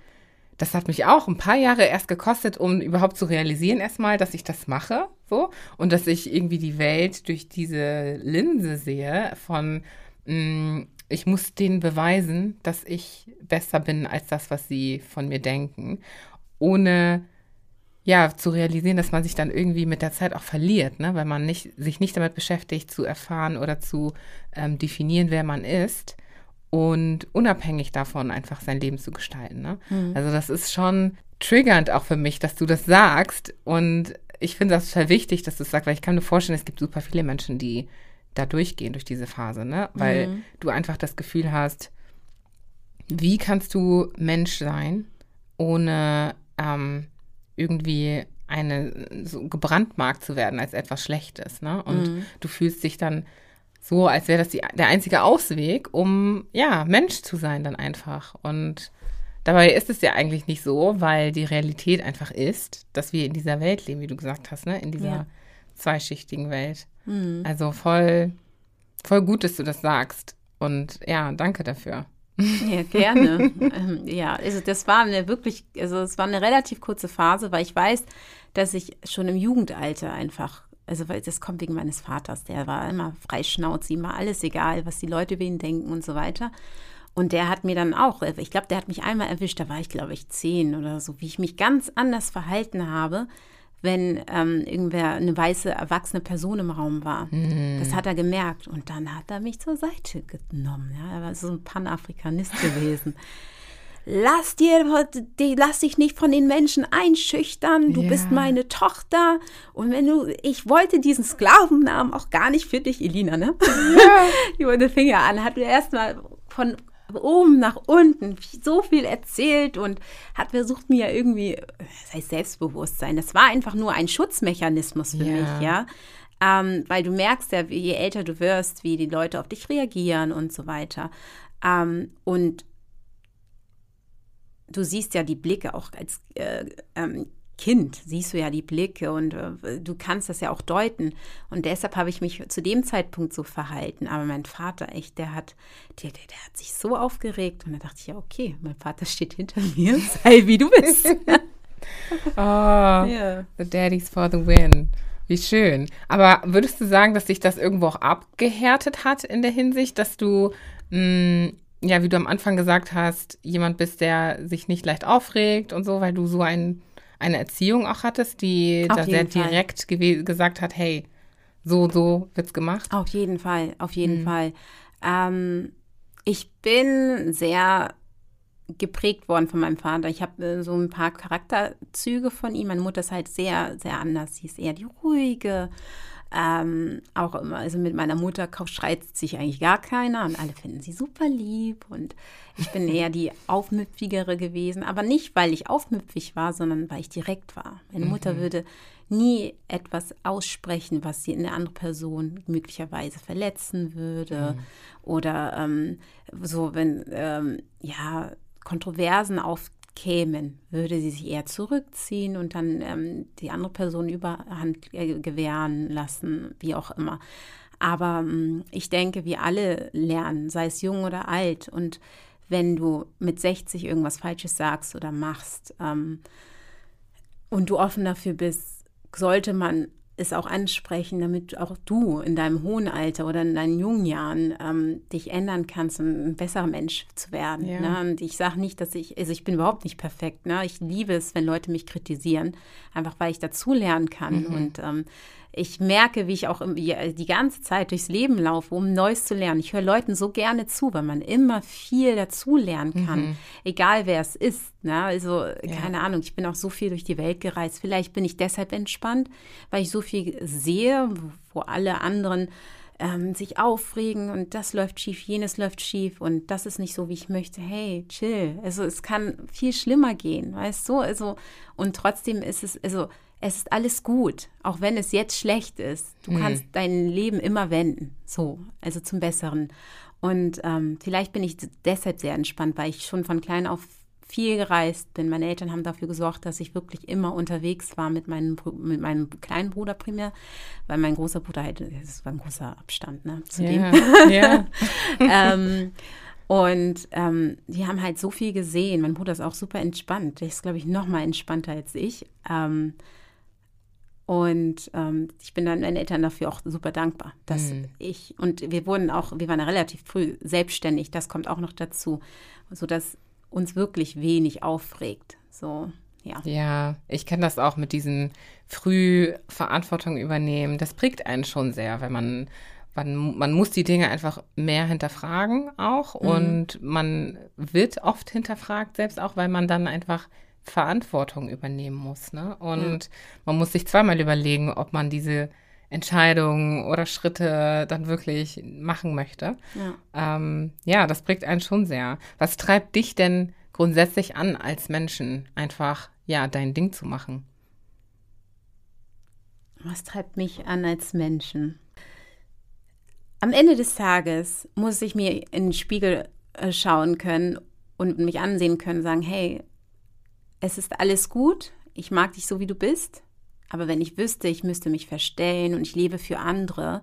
Speaker 2: das hat mich auch ein paar Jahre erst gekostet, um überhaupt zu realisieren erstmal, dass ich das mache, so und dass ich irgendwie die Welt durch diese Linse sehe von mh, mm, ich muss denen beweisen, dass ich besser bin als das, was sie von mir denken, ohne ja, zu realisieren, dass man sich dann irgendwie mit der Zeit auch verliert, ne? weil man nicht, sich nicht damit beschäftigt, zu erfahren oder zu ähm, definieren, wer man ist und unabhängig davon einfach sein Leben zu gestalten. Ne? Mhm. Also das ist schon triggernd auch für mich, dass du das sagst und ich finde das total wichtig, dass du es sagst, weil ich kann mir vorstellen, es gibt super viele Menschen, die da durchgehen durch diese Phase, ne? Weil mhm. du einfach das Gefühl hast, wie kannst du Mensch sein, ohne ähm, irgendwie eine so gebrandmarkt zu werden als etwas Schlechtes, ne? Und mhm. du fühlst dich dann so, als wäre das die, der einzige Ausweg, um ja Mensch zu sein dann einfach. Und dabei ist es ja eigentlich nicht so, weil die Realität einfach ist, dass wir in dieser Welt leben, wie du gesagt hast, ne? In dieser ja. zweischichtigen Welt. Mhm. Also voll, voll gut, dass du das sagst. Und ja, danke dafür.
Speaker 1: Ja, gerne. ähm, ja, also das war eine wirklich, also es war eine relativ kurze Phase, weil ich weiß, dass ich schon im Jugendalter einfach, also weil das kommt wegen meines Vaters, der war immer freischnauze, immer alles egal, was die Leute über ihn denken und so weiter. Und der hat mir dann auch, ich glaube, der hat mich einmal erwischt, da war ich, glaube ich, zehn oder so, wie ich mich ganz anders verhalten habe, wenn ähm, irgendwer eine weiße erwachsene Person im Raum war. Mhm. Das hat er gemerkt und dann hat er mich zur Seite genommen. Ja, er war so ein Panafrikanist gewesen. Lass dir, lass dich nicht von den Menschen einschüchtern. Du ja. bist meine Tochter. Und wenn du, ich wollte diesen Sklavennamen auch gar nicht für dich, Elina, ne? Ja. Die wurde Finger an, hat mir erstmal von oben nach unten so viel erzählt und hat versucht, mir irgendwie, das heißt Selbstbewusstsein, das war einfach nur ein Schutzmechanismus für ja. mich, ja. Ähm, weil du merkst ja, je älter du wirst, wie die Leute auf dich reagieren und so weiter. Ähm, und du siehst ja die Blicke auch als äh, ähm, Kind siehst du ja die Blicke und äh, du kannst das ja auch deuten. Und deshalb habe ich mich zu dem Zeitpunkt so verhalten. Aber mein Vater, echt, der hat, der, der, der hat sich so aufgeregt. Und da dachte ich, ja, okay, mein Vater steht hinter mir, sei wie du bist.
Speaker 2: oh, yeah. the daddies for the win. Wie schön. Aber würdest du sagen, dass sich das irgendwo auch abgehärtet hat in der Hinsicht, dass du, mh, mm, ja, wie du am Anfang gesagt hast, jemand bist, der sich nicht leicht aufregt und so, weil du so ein eine Erziehung auch hattest, die auf da sehr Fall. direkt gesagt hat, hey, so, so wird's gemacht?
Speaker 1: Auf jeden Fall, auf jeden mhm. Fall. Ähm, ich bin sehr geprägt worden von meinem Vater. Ich habe äh, so ein paar Charakterzüge von ihm. Meine Mutter ist halt sehr, sehr anders. Sie ist eher die ruhige, ähm, auch immer, also mit meiner Mutter schreit sich eigentlich gar keiner und alle finden sie super lieb. Und ich bin eher die aufmüpfigere gewesen, aber nicht, weil ich aufmüpfig war, sondern weil ich direkt war. Meine mhm. Mutter würde nie etwas aussprechen, was sie eine andere Person möglicherweise verletzen würde. Mhm. Oder ähm, so, wenn ähm, ja Kontroversen auf kämen, würde sie sich eher zurückziehen und dann ähm, die andere Person Überhand äh, gewähren lassen, wie auch immer. Aber ähm, ich denke, wir alle lernen, sei es jung oder alt. Und wenn du mit 60 irgendwas Falsches sagst oder machst ähm, und du offen dafür bist, sollte man es auch ansprechen, damit auch du in deinem hohen Alter oder in deinen jungen Jahren ähm, dich ändern kannst, um ein besserer Mensch zu werden. Ja. Ne? Und ich sage nicht, dass ich, also ich bin überhaupt nicht perfekt. Ne? Ich liebe es, wenn Leute mich kritisieren, einfach weil ich dazulernen kann. Mhm. Und ähm, ich merke, wie ich auch die ganze Zeit durchs Leben laufe, um Neues zu lernen. Ich höre Leuten so gerne zu, weil man immer viel dazu lernen kann, mhm. egal wer es ist. Ne? Also, ja. keine Ahnung, ich bin auch so viel durch die Welt gereist. Vielleicht bin ich deshalb entspannt, weil ich so viel sehe, wo alle anderen ähm, sich aufregen und das läuft schief, jenes läuft schief und das ist nicht so, wie ich möchte. Hey, chill. Also, es kann viel schlimmer gehen, weißt du? Also, und trotzdem ist es, also, es ist alles gut, auch wenn es jetzt schlecht ist. Du mhm. kannst dein Leben immer wenden, so, also zum Besseren. Und ähm, vielleicht bin ich deshalb sehr entspannt, weil ich schon von klein auf viel gereist bin. Meine Eltern haben dafür gesorgt, dass ich wirklich immer unterwegs war mit meinem, mit meinem kleinen Bruder primär, weil mein großer Bruder halt, das war ein großer Abstand, ne, zu yeah, dem. Yeah. ähm, Und ähm, die haben halt so viel gesehen. Mein Bruder ist auch super entspannt. Der ist, glaube ich, noch mal entspannter als ich. Ähm, und ähm, ich bin dann meinen Eltern dafür auch super dankbar, dass mhm. ich und wir wurden auch, wir waren ja relativ früh selbstständig. Das kommt auch noch dazu, so dass uns wirklich wenig aufregt. So ja.
Speaker 2: Ja, ich kenne das auch mit diesen früh Verantwortung übernehmen. Das prägt einen schon sehr, wenn man man, man muss die Dinge einfach mehr hinterfragen auch mhm. und man wird oft hinterfragt, selbst auch, weil man dann einfach Verantwortung übernehmen muss. Ne? Und ja. man muss sich zweimal überlegen, ob man diese Entscheidungen oder Schritte dann wirklich machen möchte. Ja. Ähm, ja, das prägt einen schon sehr. Was treibt dich denn grundsätzlich an als Menschen, einfach ja dein Ding zu machen?
Speaker 1: Was treibt mich an als Menschen? Am Ende des Tages muss ich mir in den Spiegel äh, schauen können und mich ansehen können, sagen, hey, es ist alles gut, ich mag dich so, wie du bist, aber wenn ich wüsste, ich müsste mich verstellen und ich lebe für andere,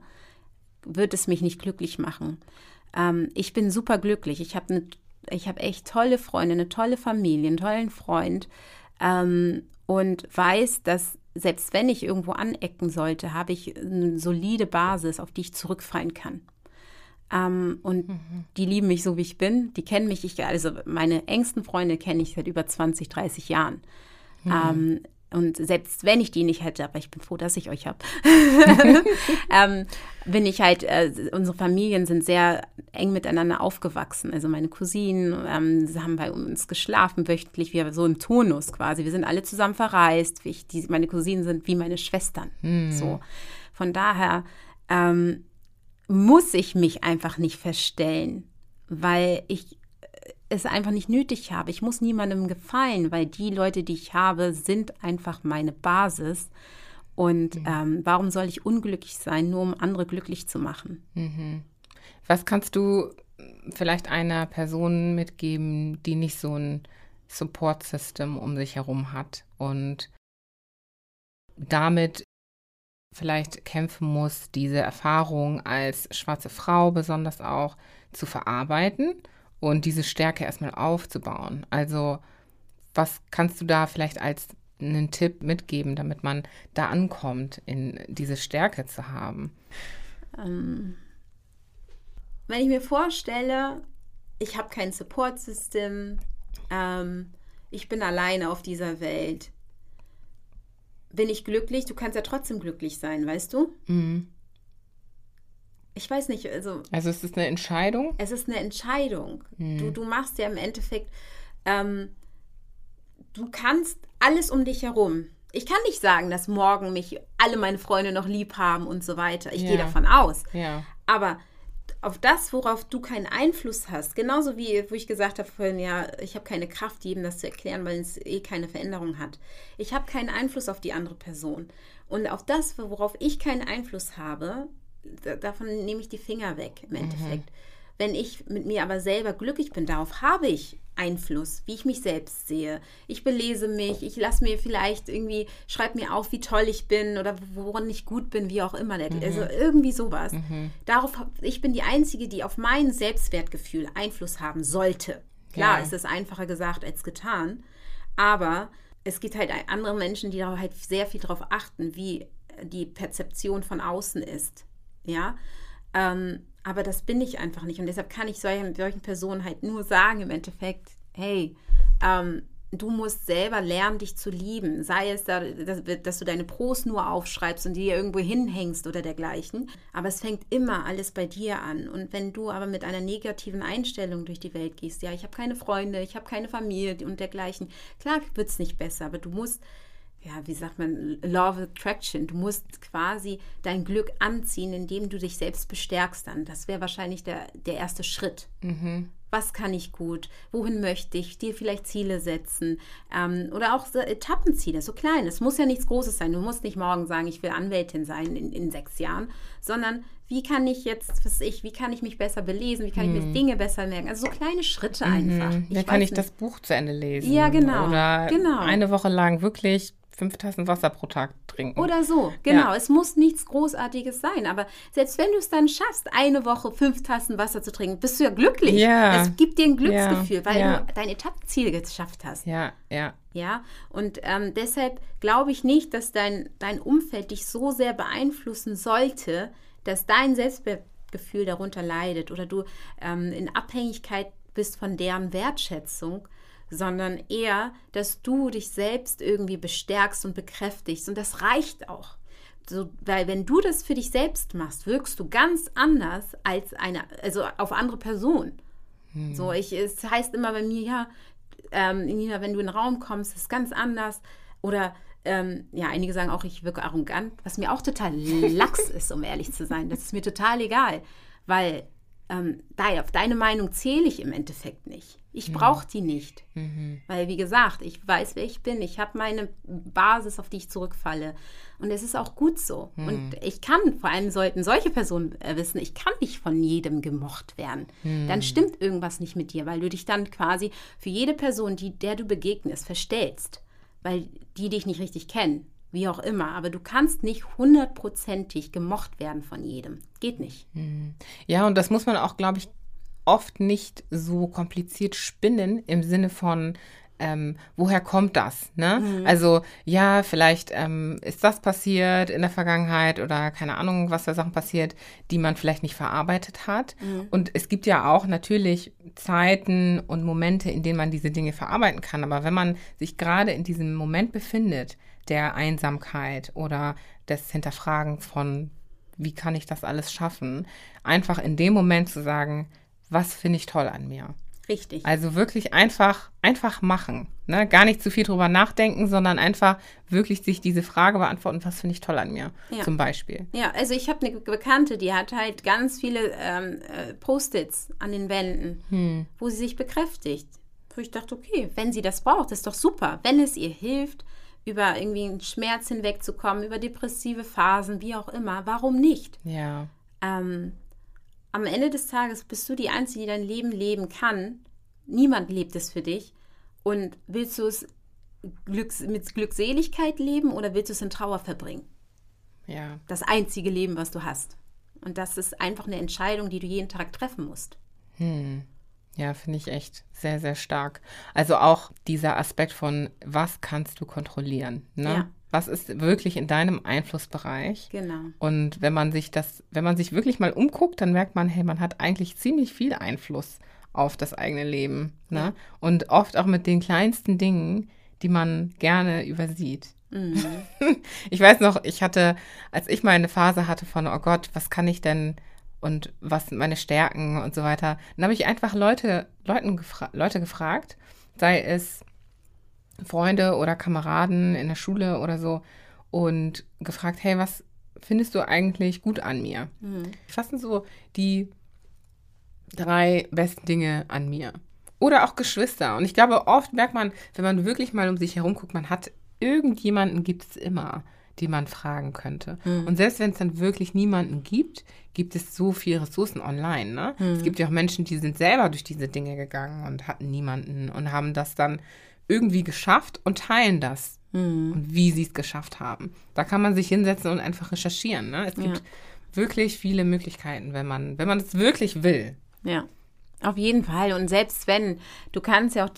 Speaker 1: wird es mich nicht glücklich machen. Ähm, ich bin super glücklich. Ich habe ne, hab echt tolle Freunde, eine tolle Familie, einen tollen Freund ähm, und weiß, dass selbst wenn ich irgendwo anecken sollte, habe ich eine solide Basis, auf die ich zurückfallen kann. Ähm, und mhm. die lieben mich so, wie ich bin. Die kennen mich. Ich, also meine engsten Freunde kenne ich seit über 20, 30 Jahren. Mhm. Ähm, und selbst wenn ich die nicht hätte, aber ich bin froh, dass ich euch habe, ähm, bin ich halt, äh, unsere Familien sind sehr eng miteinander aufgewachsen. Also meine Cousinen ähm, haben bei uns geschlafen wöchentlich, wir so im Turnus quasi. Wir sind alle zusammen verreist. Ich, die, meine Cousinen sind wie meine Schwestern. Mhm. So. Von daher ähm, muss ich mich einfach nicht verstellen, weil ich es einfach nicht nötig habe. Ich muss niemandem gefallen, weil die Leute, die ich habe, sind einfach meine Basis. Und mhm. ähm, warum soll ich unglücklich sein, nur um andere glücklich zu machen?
Speaker 2: Mhm. Was kannst du vielleicht einer Person mitgeben, die nicht so ein Support-System um sich herum hat und damit vielleicht kämpfen muss, diese Erfahrung als schwarze Frau besonders auch zu verarbeiten und diese Stärke erstmal aufzubauen. Also was kannst du da vielleicht als einen Tipp mitgeben, damit man da ankommt, in diese Stärke zu haben?
Speaker 1: Ähm, wenn ich mir vorstelle, ich habe kein Support-System, ähm, ich bin alleine auf dieser Welt, bin ich glücklich? Du kannst ja trotzdem glücklich sein, weißt du? Mhm ich weiß nicht, also.
Speaker 2: Also es ist eine Entscheidung?
Speaker 1: Es ist eine Entscheidung. Hm. Du, du machst ja im Endeffekt, ähm, du kannst alles um dich herum. Ich kann nicht sagen, dass morgen mich alle meine Freunde noch lieb haben und so weiter. Ich ja. gehe davon aus.
Speaker 2: Ja.
Speaker 1: Aber auf das, worauf du keinen Einfluss hast, genauso wie, wo ich gesagt habe vorhin, ja, ich habe keine Kraft, jedem das zu erklären, weil es eh keine Veränderung hat. Ich habe keinen Einfluss auf die andere Person. Und auf das, worauf ich keinen Einfluss habe, davon nehme ich die Finger weg im mhm. Endeffekt. Mhm. Wenn ich mit mir aber selber glücklich bin, darauf habe ich Einfluss, wie ich mich selbst sehe. Ich belese mich, ich lasse mir vielleicht irgendwie, schreibe mir auf, wie toll ich bin oder woran ich gut bin, wie auch immer. Mhm. Also irgendwie sowas. Mhm. Darauf, ich bin die Einzige, die auf mein Selbstwertgefühl Einfluss haben sollte. Klar, ja. ist es einfacher gesagt als getan, aber es gibt halt andere Menschen, die da halt sehr viel darauf achten, wie die Perzeption von außen ist ja. Ähm, aber das bin ich einfach nicht. Und deshalb kann ich solchen, solchen Personen halt nur sagen im Endeffekt, hey, ähm, du musst selber lernen, dich zu lieben. Sei es, da, dass, dass, du deine Pros nur aufschreibst und die irgendwo hinhängst oder dergleichen. Aber es fängt immer alles bei dir an. Und wenn du aber mit einer negativen Einstellung durch die Welt gehst, ja, ich habe keine Freunde, ich habe keine Familie und dergleichen, klar wird es nicht besser, aber du musst ja, wie sagt man, Law of Attraction. Du musst quasi dein Glück anziehen, indem du dich selbst bestärkst dann. Das wäre wahrscheinlich der, der erste Schritt. Mhm. Was kann ich gut? Wohin möchte ich? Dir vielleicht Ziele setzen. Ähm, oder auch so Etappenziele, so klein. Es muss ja nichts Großes sein. Du musst nicht morgen sagen, ich will Anwältin sein in, in sechs Jahren, sondern wie kann ich jetzt, was ich, wie kann ich mich besser belesen? Wie kann ich mir hm. Dinge besser merken? Also so kleine Schritte mhm. einfach.
Speaker 2: Dann kann ich nicht. das Buch zu Ende lesen.
Speaker 1: Ja, genau.
Speaker 2: Oder
Speaker 1: genau.
Speaker 2: eine Woche lang wirklich fünf Tassen Wasser pro Tag trinken.
Speaker 1: Oder so, genau. Ja. Es muss nichts Großartiges sein. Aber selbst wenn du es dann schaffst, eine Woche fünf Tassen Wasser zu trinken, bist du ja glücklich. Ja. Es gibt dir ein Glücksgefühl, ja. weil ja. du dein Etappenziel geschafft hast.
Speaker 2: Ja, ja.
Speaker 1: Ja, und ähm, deshalb glaube ich nicht, dass dein, dein Umfeld dich so sehr beeinflussen sollte, dass dein Selbstwertgefühl darunter leidet oder du ähm, in Abhängigkeit bist von deren Wertschätzung, sondern eher, dass du dich selbst irgendwie bestärkst und bekräftigst. Und das reicht auch. So, weil wenn du das für dich selbst machst, wirkst du ganz anders als eine, also auf andere Personen. Hm. So, ich, es heißt immer bei mir, ja, ähm, Nina, wenn du in den Raum kommst, ist es ganz anders. Oder ähm, ja, einige sagen auch, ich wirke arrogant, was mir auch total lax ist, um ehrlich zu sein. Das ist mir total egal, weil ähm, auf deine Meinung zähle ich im Endeffekt nicht. Ich brauche die nicht. Mhm. Weil, wie gesagt, ich weiß, wer ich bin. Ich habe meine Basis, auf die ich zurückfalle. Und es ist auch gut so. Mhm. Und ich kann, vor allem sollten solche Personen äh, wissen, ich kann nicht von jedem gemocht werden. Mhm. Dann stimmt irgendwas nicht mit dir, weil du dich dann quasi für jede Person, die, der du begegnest, verstellst. Weil die dich nicht richtig kennen wie auch immer. Aber du kannst nicht hundertprozentig gemocht werden von jedem. Geht nicht.
Speaker 2: Mhm. Ja, und das muss man auch, glaube ich, oft nicht so kompliziert spinnen im Sinne von, ähm, woher kommt das? Ne? Mhm. Also ja, vielleicht ähm, ist das passiert in der Vergangenheit oder keine Ahnung, was für Sachen passiert, die man vielleicht nicht verarbeitet hat. Mhm. Und es gibt ja auch natürlich Zeiten und Momente, in denen man diese Dinge verarbeiten kann. Aber wenn man sich gerade in diesem Moment befindet, der Einsamkeit oder des Hinterfragen von, wie kann ich das alles schaffen, einfach in dem Moment zu sagen, was finde ich toll an mir.
Speaker 1: Richtig.
Speaker 2: Also wirklich einfach, einfach machen. Ne? Gar nicht zu viel drüber nachdenken, sondern einfach wirklich sich diese Frage beantworten, was finde ich toll an mir, ja. zum Beispiel.
Speaker 1: Ja, also ich habe eine Bekannte, die hat halt ganz viele ähm, äh, Post-its an den Wänden, hm. wo sie sich bekräftigt. Wo ich dachte, okay, wenn sie das braucht, ist doch super. Wenn es ihr hilft, über irgendwie einen Schmerz hinwegzukommen, über depressive Phasen, wie auch immer, warum nicht?
Speaker 2: Ja.
Speaker 1: Ähm, am Ende des Tages bist du die Einzige, die dein Leben leben kann. Niemand lebt es für dich. Und willst du es Glücks mit Glückseligkeit leben oder willst du es in Trauer verbringen?
Speaker 2: Ja.
Speaker 1: Das einzige Leben, was du hast. Und das ist einfach eine Entscheidung, die du jeden Tag treffen musst.
Speaker 2: Hm. Ja, finde ich echt sehr, sehr stark. Also auch dieser Aspekt von, was kannst du kontrollieren? Ne? Ja. Was ist wirklich in deinem Einflussbereich?
Speaker 1: Genau.
Speaker 2: Und wenn man sich das, wenn man sich wirklich mal umguckt, dann merkt man, hey, man hat eigentlich ziemlich viel Einfluss auf das eigene Leben. Ne? Ja. Und oft auch mit den kleinsten Dingen, die man gerne übersieht. Mhm. Ich weiß noch, ich hatte, als ich mal eine Phase hatte von, oh Gott, was kann ich denn und was sind meine Stärken und so weiter. Dann habe ich einfach Leute, Leuten gefra Leute gefragt, sei es Freunde oder Kameraden in der Schule oder so, und gefragt, hey, was findest du eigentlich gut an mir? Mhm. Was sind so die drei besten Dinge an mir? Oder auch Geschwister. Und ich glaube, oft merkt man, wenn man wirklich mal um sich herum guckt, man hat irgendjemanden, gibt es immer die man fragen könnte. Mhm. Und selbst wenn es dann wirklich niemanden gibt, gibt es so viele Ressourcen online. Ne? Mhm. Es gibt ja auch Menschen, die sind selber durch diese Dinge gegangen und hatten niemanden und haben das dann irgendwie geschafft und teilen das mhm. und wie sie es geschafft haben. Da kann man sich hinsetzen und einfach recherchieren. Ne? Es gibt ja. wirklich viele Möglichkeiten, wenn man, wenn man es wirklich will.
Speaker 1: Ja. Auf jeden Fall. Und selbst wenn, du kannst ja auch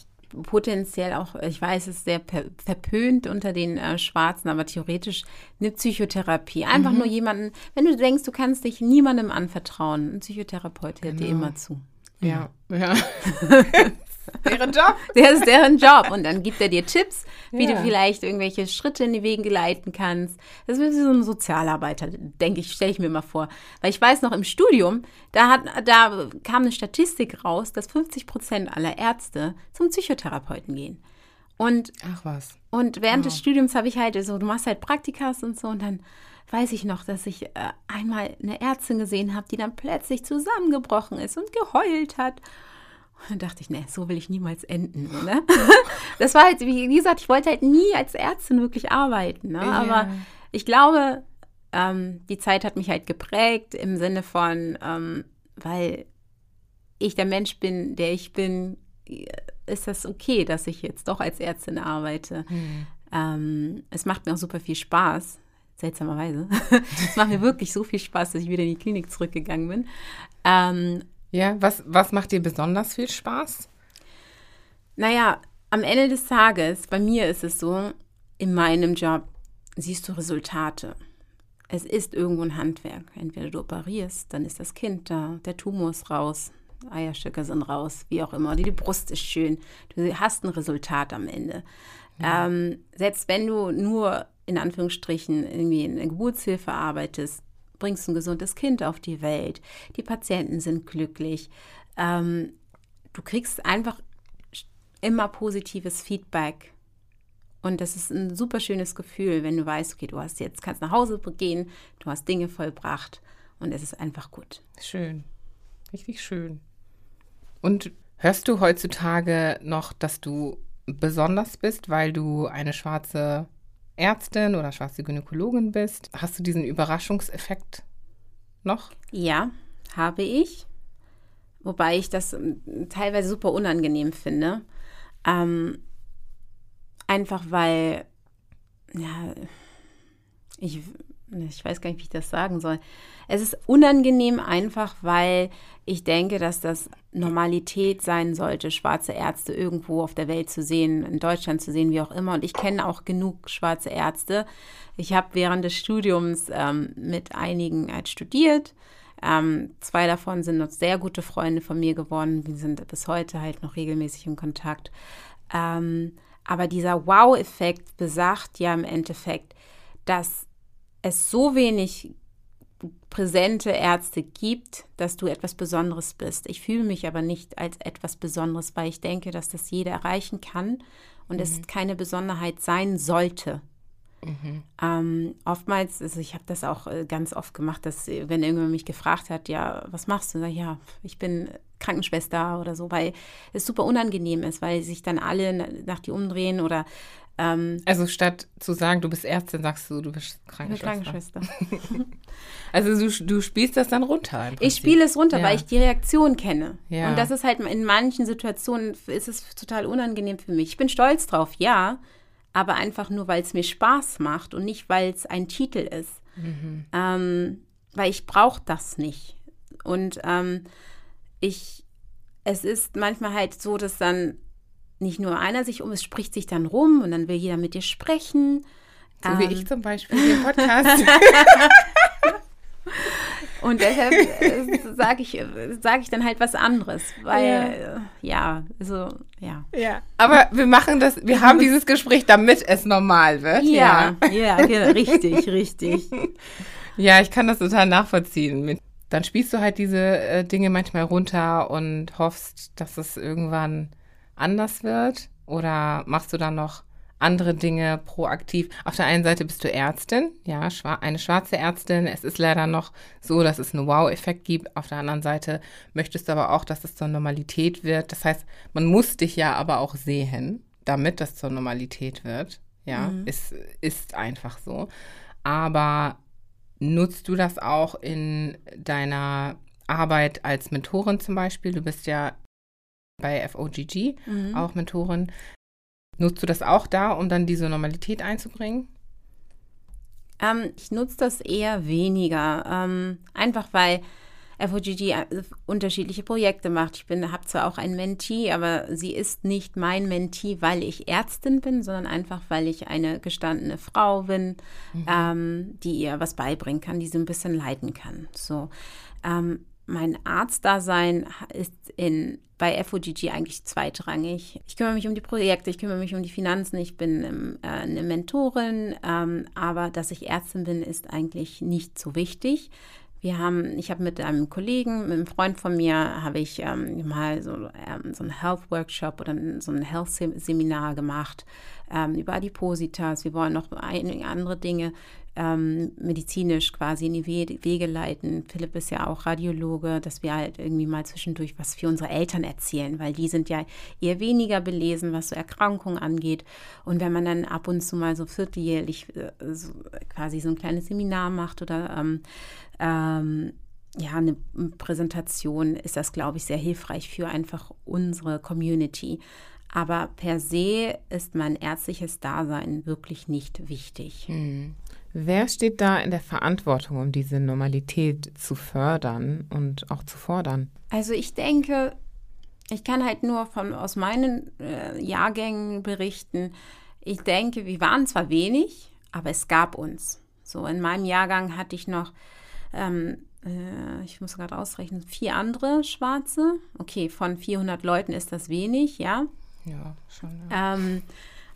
Speaker 1: potenziell auch, ich weiß, es ist sehr verpönt unter den äh, Schwarzen, aber theoretisch eine Psychotherapie. Einfach mhm. nur jemanden, wenn du denkst, du kannst dich niemandem anvertrauen, ein Psychotherapeut hört genau. dir immer zu.
Speaker 2: Ja, ja. deren Job.
Speaker 1: Der ist deren Job. Und dann gibt er dir Tipps, wie ja. du vielleicht irgendwelche Schritte in die Wege leiten kannst. Das ist wie so ein Sozialarbeiter, denke ich, stelle ich mir mal vor. Weil ich weiß noch, im Studium, da, hat, da kam eine Statistik raus, dass 50 Prozent aller Ärzte zum Psychotherapeuten gehen. Und,
Speaker 2: Ach was.
Speaker 1: Und während wow. des Studiums habe ich halt so, du machst halt Praktikas und so und dann weiß ich noch, dass ich äh, einmal eine Ärztin gesehen habe, die dann plötzlich zusammengebrochen ist und geheult hat. Und dann dachte ich, ne, so will ich niemals enden. Ne? Das war halt, wie gesagt, ich wollte halt nie als Ärztin wirklich arbeiten. Ne? Aber ich glaube, ähm, die Zeit hat mich halt geprägt im Sinne von, ähm, weil ich der Mensch bin, der ich bin, ist das okay, dass ich jetzt doch als Ärztin arbeite. Mhm. Ähm, es macht mir auch super viel Spaß, seltsamerweise. es macht mir wirklich so viel Spaß, dass ich wieder in die Klinik zurückgegangen bin.
Speaker 2: Ja, was, was macht dir besonders viel Spaß?
Speaker 1: Naja, am Ende des Tages, bei mir ist es so, in meinem Job siehst du Resultate. Es ist irgendwo ein Handwerk. Entweder du operierst, dann ist das Kind da, der Tumor ist raus, Eierstöcke sind raus, wie auch immer. Die Brust ist schön. Du hast ein Resultat am Ende. Ja. Ähm, selbst wenn du nur in Anführungsstrichen irgendwie in der Geburtshilfe arbeitest, bringst ein gesundes Kind auf die Welt. Die Patienten sind glücklich. Ähm, du kriegst einfach immer positives Feedback. Und das ist ein super schönes Gefühl, wenn du weißt, okay, du hast jetzt, kannst nach Hause gehen, du hast Dinge vollbracht und es ist einfach gut.
Speaker 2: Schön. Richtig schön. Und hörst du heutzutage noch, dass du besonders bist, weil du eine schwarze Ärztin oder schwarze Gynäkologin bist? Hast du diesen Überraschungseffekt noch?
Speaker 1: Ja, habe ich. Wobei ich das ähm, teilweise super unangenehm finde. Ähm, einfach weil, ja, ich, ich weiß gar nicht, wie ich das sagen soll. Es ist unangenehm einfach, weil ich denke, dass das Normalität sein sollte, schwarze Ärzte irgendwo auf der Welt zu sehen, in Deutschland zu sehen, wie auch immer. Und ich kenne auch genug schwarze Ärzte. Ich habe während des Studiums ähm, mit einigen halt studiert. Ähm, zwei davon sind noch sehr gute Freunde von mir geworden. Die sind bis heute halt noch regelmäßig in Kontakt. Ähm, aber dieser Wow-Effekt besagt ja im Endeffekt, dass es so wenig präsente Ärzte gibt, dass du etwas Besonderes bist. Ich fühle mich aber nicht als etwas Besonderes, weil ich denke, dass das jeder erreichen kann und mhm. es keine Besonderheit sein sollte. Mhm. Ähm, oftmals, also ich habe das auch äh, ganz oft gemacht, dass wenn irgendjemand mich gefragt hat, ja, was machst du? Sag, ja, ich bin Krankenschwester oder so, weil es super unangenehm ist, weil sich dann alle nach dir umdrehen oder
Speaker 2: ähm, also statt zu sagen, du bist Ärztin, sagst du, du bist Krankenschwester. Krankenschwester. also du, du spielst das dann runter.
Speaker 1: Ich spiele es runter, ja. weil ich die Reaktion kenne. Ja. Und das ist halt in manchen Situationen ist es total unangenehm für mich. Ich bin stolz drauf, ja, aber einfach nur, weil es mir Spaß macht und nicht, weil es ein Titel ist. Mhm. Ähm, weil ich brauche das nicht. Und ähm, ich, es ist manchmal halt so, dass dann nicht nur einer sich um, es spricht sich dann rum und dann will jeder mit dir sprechen.
Speaker 2: So ähm, wie ich zum Beispiel im Podcast.
Speaker 1: und deshalb äh, sage ich, sag ich dann halt was anderes, weil ja. Äh, ja, also ja.
Speaker 2: Ja, aber wir machen das, wir haben dieses Gespräch, damit es normal wird.
Speaker 1: Ja, ja, ja richtig, richtig.
Speaker 2: Ja, ich kann das total nachvollziehen. Dann spielst du halt diese äh, Dinge manchmal runter und hoffst, dass es irgendwann anders wird? Oder machst du dann noch andere Dinge proaktiv? Auf der einen Seite bist du Ärztin, ja, eine schwarze Ärztin. Es ist leider noch so, dass es einen Wow-Effekt gibt. Auf der anderen Seite möchtest du aber auch, dass es zur Normalität wird. Das heißt, man muss dich ja aber auch sehen, damit das zur Normalität wird. Ja, mhm. es ist einfach so. Aber nutzt du das auch in deiner Arbeit als Mentorin zum Beispiel? Du bist ja bei FOGG, mhm. auch Mentorin. Nutzt du das auch da, um dann diese Normalität einzubringen?
Speaker 1: Ähm, ich nutze das eher weniger. Ähm, einfach weil FOGG äh, unterschiedliche Projekte macht. Ich habe zwar auch ein Mentee, aber sie ist nicht mein Mentee, weil ich Ärztin bin, sondern einfach, weil ich eine gestandene Frau bin, mhm. ähm, die ihr was beibringen kann, die sie ein bisschen leiten kann. So. Ähm, mein Arztdasein ist in, bei FOGG eigentlich zweitrangig. Ich kümmere mich um die Projekte, ich kümmere mich um die Finanzen, ich bin ähm, äh, eine Mentorin, ähm, aber dass ich Ärztin bin, ist eigentlich nicht so wichtig. Wir haben, ich habe mit einem Kollegen, mit einem Freund von mir, habe ich ähm, mal so, ähm, so einen Health Workshop oder so ein Health Seminar gemacht ähm, über Adipositas. Wir wollen noch einige andere Dinge ähm, medizinisch quasi in die Wege leiten. Philipp ist ja auch Radiologe, dass wir halt irgendwie mal zwischendurch was für unsere Eltern erzählen, weil die sind ja eher weniger belesen, was so Erkrankungen angeht. Und wenn man dann ab und zu mal so vierteljährlich äh, so quasi so ein kleines Seminar macht oder ähm, ähm, ja, eine Präsentation ist das, glaube ich, sehr hilfreich für einfach unsere Community. Aber per se ist mein ärztliches Dasein wirklich nicht wichtig.
Speaker 2: Hm. Wer steht da in der Verantwortung, um diese Normalität zu fördern und auch zu fordern?
Speaker 1: Also ich denke, ich kann halt nur von, aus meinen äh, Jahrgängen berichten. Ich denke, wir waren zwar wenig, aber es gab uns. So in meinem Jahrgang hatte ich noch, ähm, äh, ich muss gerade ausrechnen, vier andere Schwarze. Okay, von 400 Leuten ist das wenig, ja.
Speaker 2: Ja, schon. Ja.
Speaker 1: Ähm,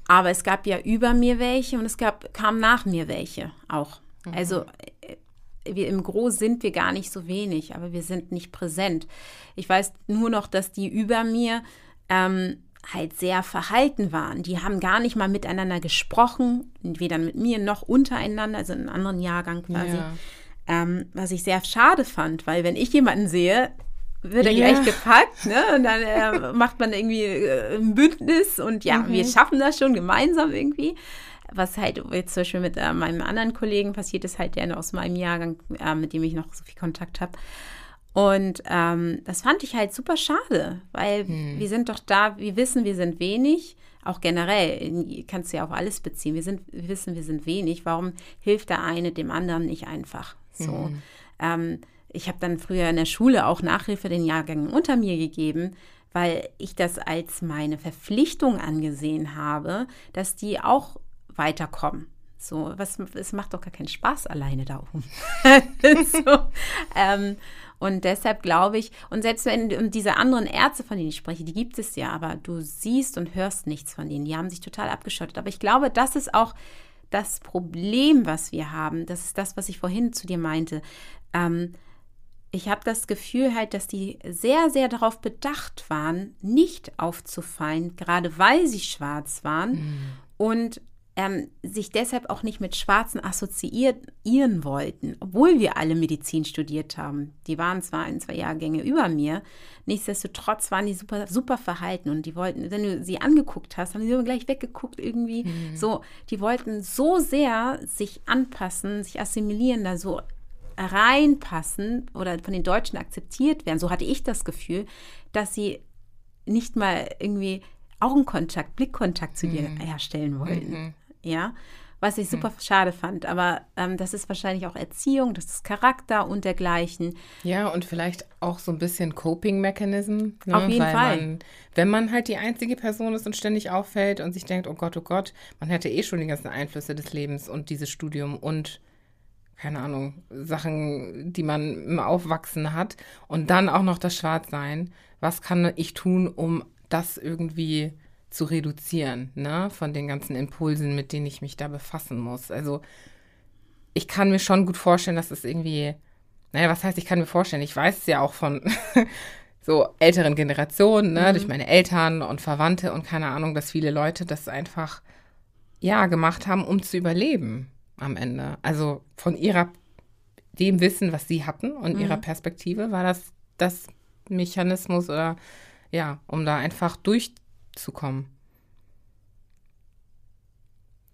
Speaker 1: aber es gab ja über mir welche und es gab, kam nach mir welche auch. Mhm. Also äh, wir im Gros sind wir gar nicht so wenig, aber wir sind nicht präsent. Ich weiß nur noch, dass die über mir ähm, halt sehr verhalten waren. Die haben gar nicht mal miteinander gesprochen, weder mit mir noch untereinander, also in einem anderen Jahrgang quasi. Ja. Ähm, was ich sehr schade fand, weil wenn ich jemanden sehe, wird er ja. gleich gepackt, ne? Und dann äh, macht man irgendwie äh, ein Bündnis und ja, mhm. wir schaffen das schon gemeinsam irgendwie. Was halt jetzt zum Beispiel mit äh, meinem anderen Kollegen passiert ist, halt der aus meinem Jahrgang, äh, mit dem ich noch so viel Kontakt habe. Und ähm, das fand ich halt super schade, weil mhm. wir sind doch da, wir wissen, wir sind wenig. Auch generell, kannst du ja auf alles beziehen. Wir, sind, wir wissen, wir sind wenig. Warum hilft der eine dem anderen nicht einfach? So. Mhm. Ähm, ich habe dann früher in der Schule auch Nachhilfe den Jahrgängen unter mir gegeben, weil ich das als meine Verpflichtung angesehen habe, dass die auch weiterkommen. So, was, es macht doch gar keinen Spaß alleine da oben. so, ähm, und deshalb glaube ich, und selbst wenn und diese anderen Ärzte, von denen ich spreche, die gibt es ja, aber du siehst und hörst nichts von denen. Die haben sich total abgeschottet. Aber ich glaube, das ist auch das Problem, was wir haben. Das ist das, was ich vorhin zu dir meinte. Ähm, ich habe das Gefühl halt, dass die sehr, sehr darauf bedacht waren, nicht aufzufallen, gerade weil sie schwarz waren mhm. und ähm, sich deshalb auch nicht mit Schwarzen assoziieren wollten, obwohl wir alle Medizin studiert haben. Die waren zwar ein, zwei Jahrgänge über mir, nichtsdestotrotz waren die super, super verhalten und die wollten, wenn du sie angeguckt hast, haben sie gleich weggeguckt irgendwie. Mhm. So, die wollten so sehr sich anpassen, sich assimilieren, da so reinpassen oder von den Deutschen akzeptiert werden, so hatte ich das Gefühl, dass sie nicht mal irgendwie Augenkontakt, Blickkontakt zu dir mhm. herstellen wollten. Mhm. Ja, was ich super mhm. schade fand. Aber ähm, das ist wahrscheinlich auch Erziehung, das ist Charakter und dergleichen.
Speaker 2: Ja, und vielleicht auch so ein bisschen Coping-Mechanism.
Speaker 1: Ne? Auf jeden
Speaker 2: Weil
Speaker 1: Fall.
Speaker 2: Man, wenn man halt die einzige Person ist und ständig auffällt und sich denkt, oh Gott, oh Gott, man hätte eh schon die ganzen Einflüsse des Lebens und dieses Studium und keine Ahnung, Sachen, die man im Aufwachsen hat und dann auch noch das Schwarzsein. Was kann ich tun, um das irgendwie zu reduzieren, ne? Von den ganzen Impulsen, mit denen ich mich da befassen muss. Also ich kann mir schon gut vorstellen, dass es irgendwie, naja, was heißt, ich kann mir vorstellen, ich weiß es ja auch von so älteren Generationen, ne, mhm. durch meine Eltern und Verwandte und keine Ahnung, dass viele Leute das einfach, ja, gemacht haben, um zu überleben am Ende. Also von ihrer, dem Wissen, was sie hatten und mhm. ihrer Perspektive, war das das Mechanismus oder ja, um da einfach durchzukommen.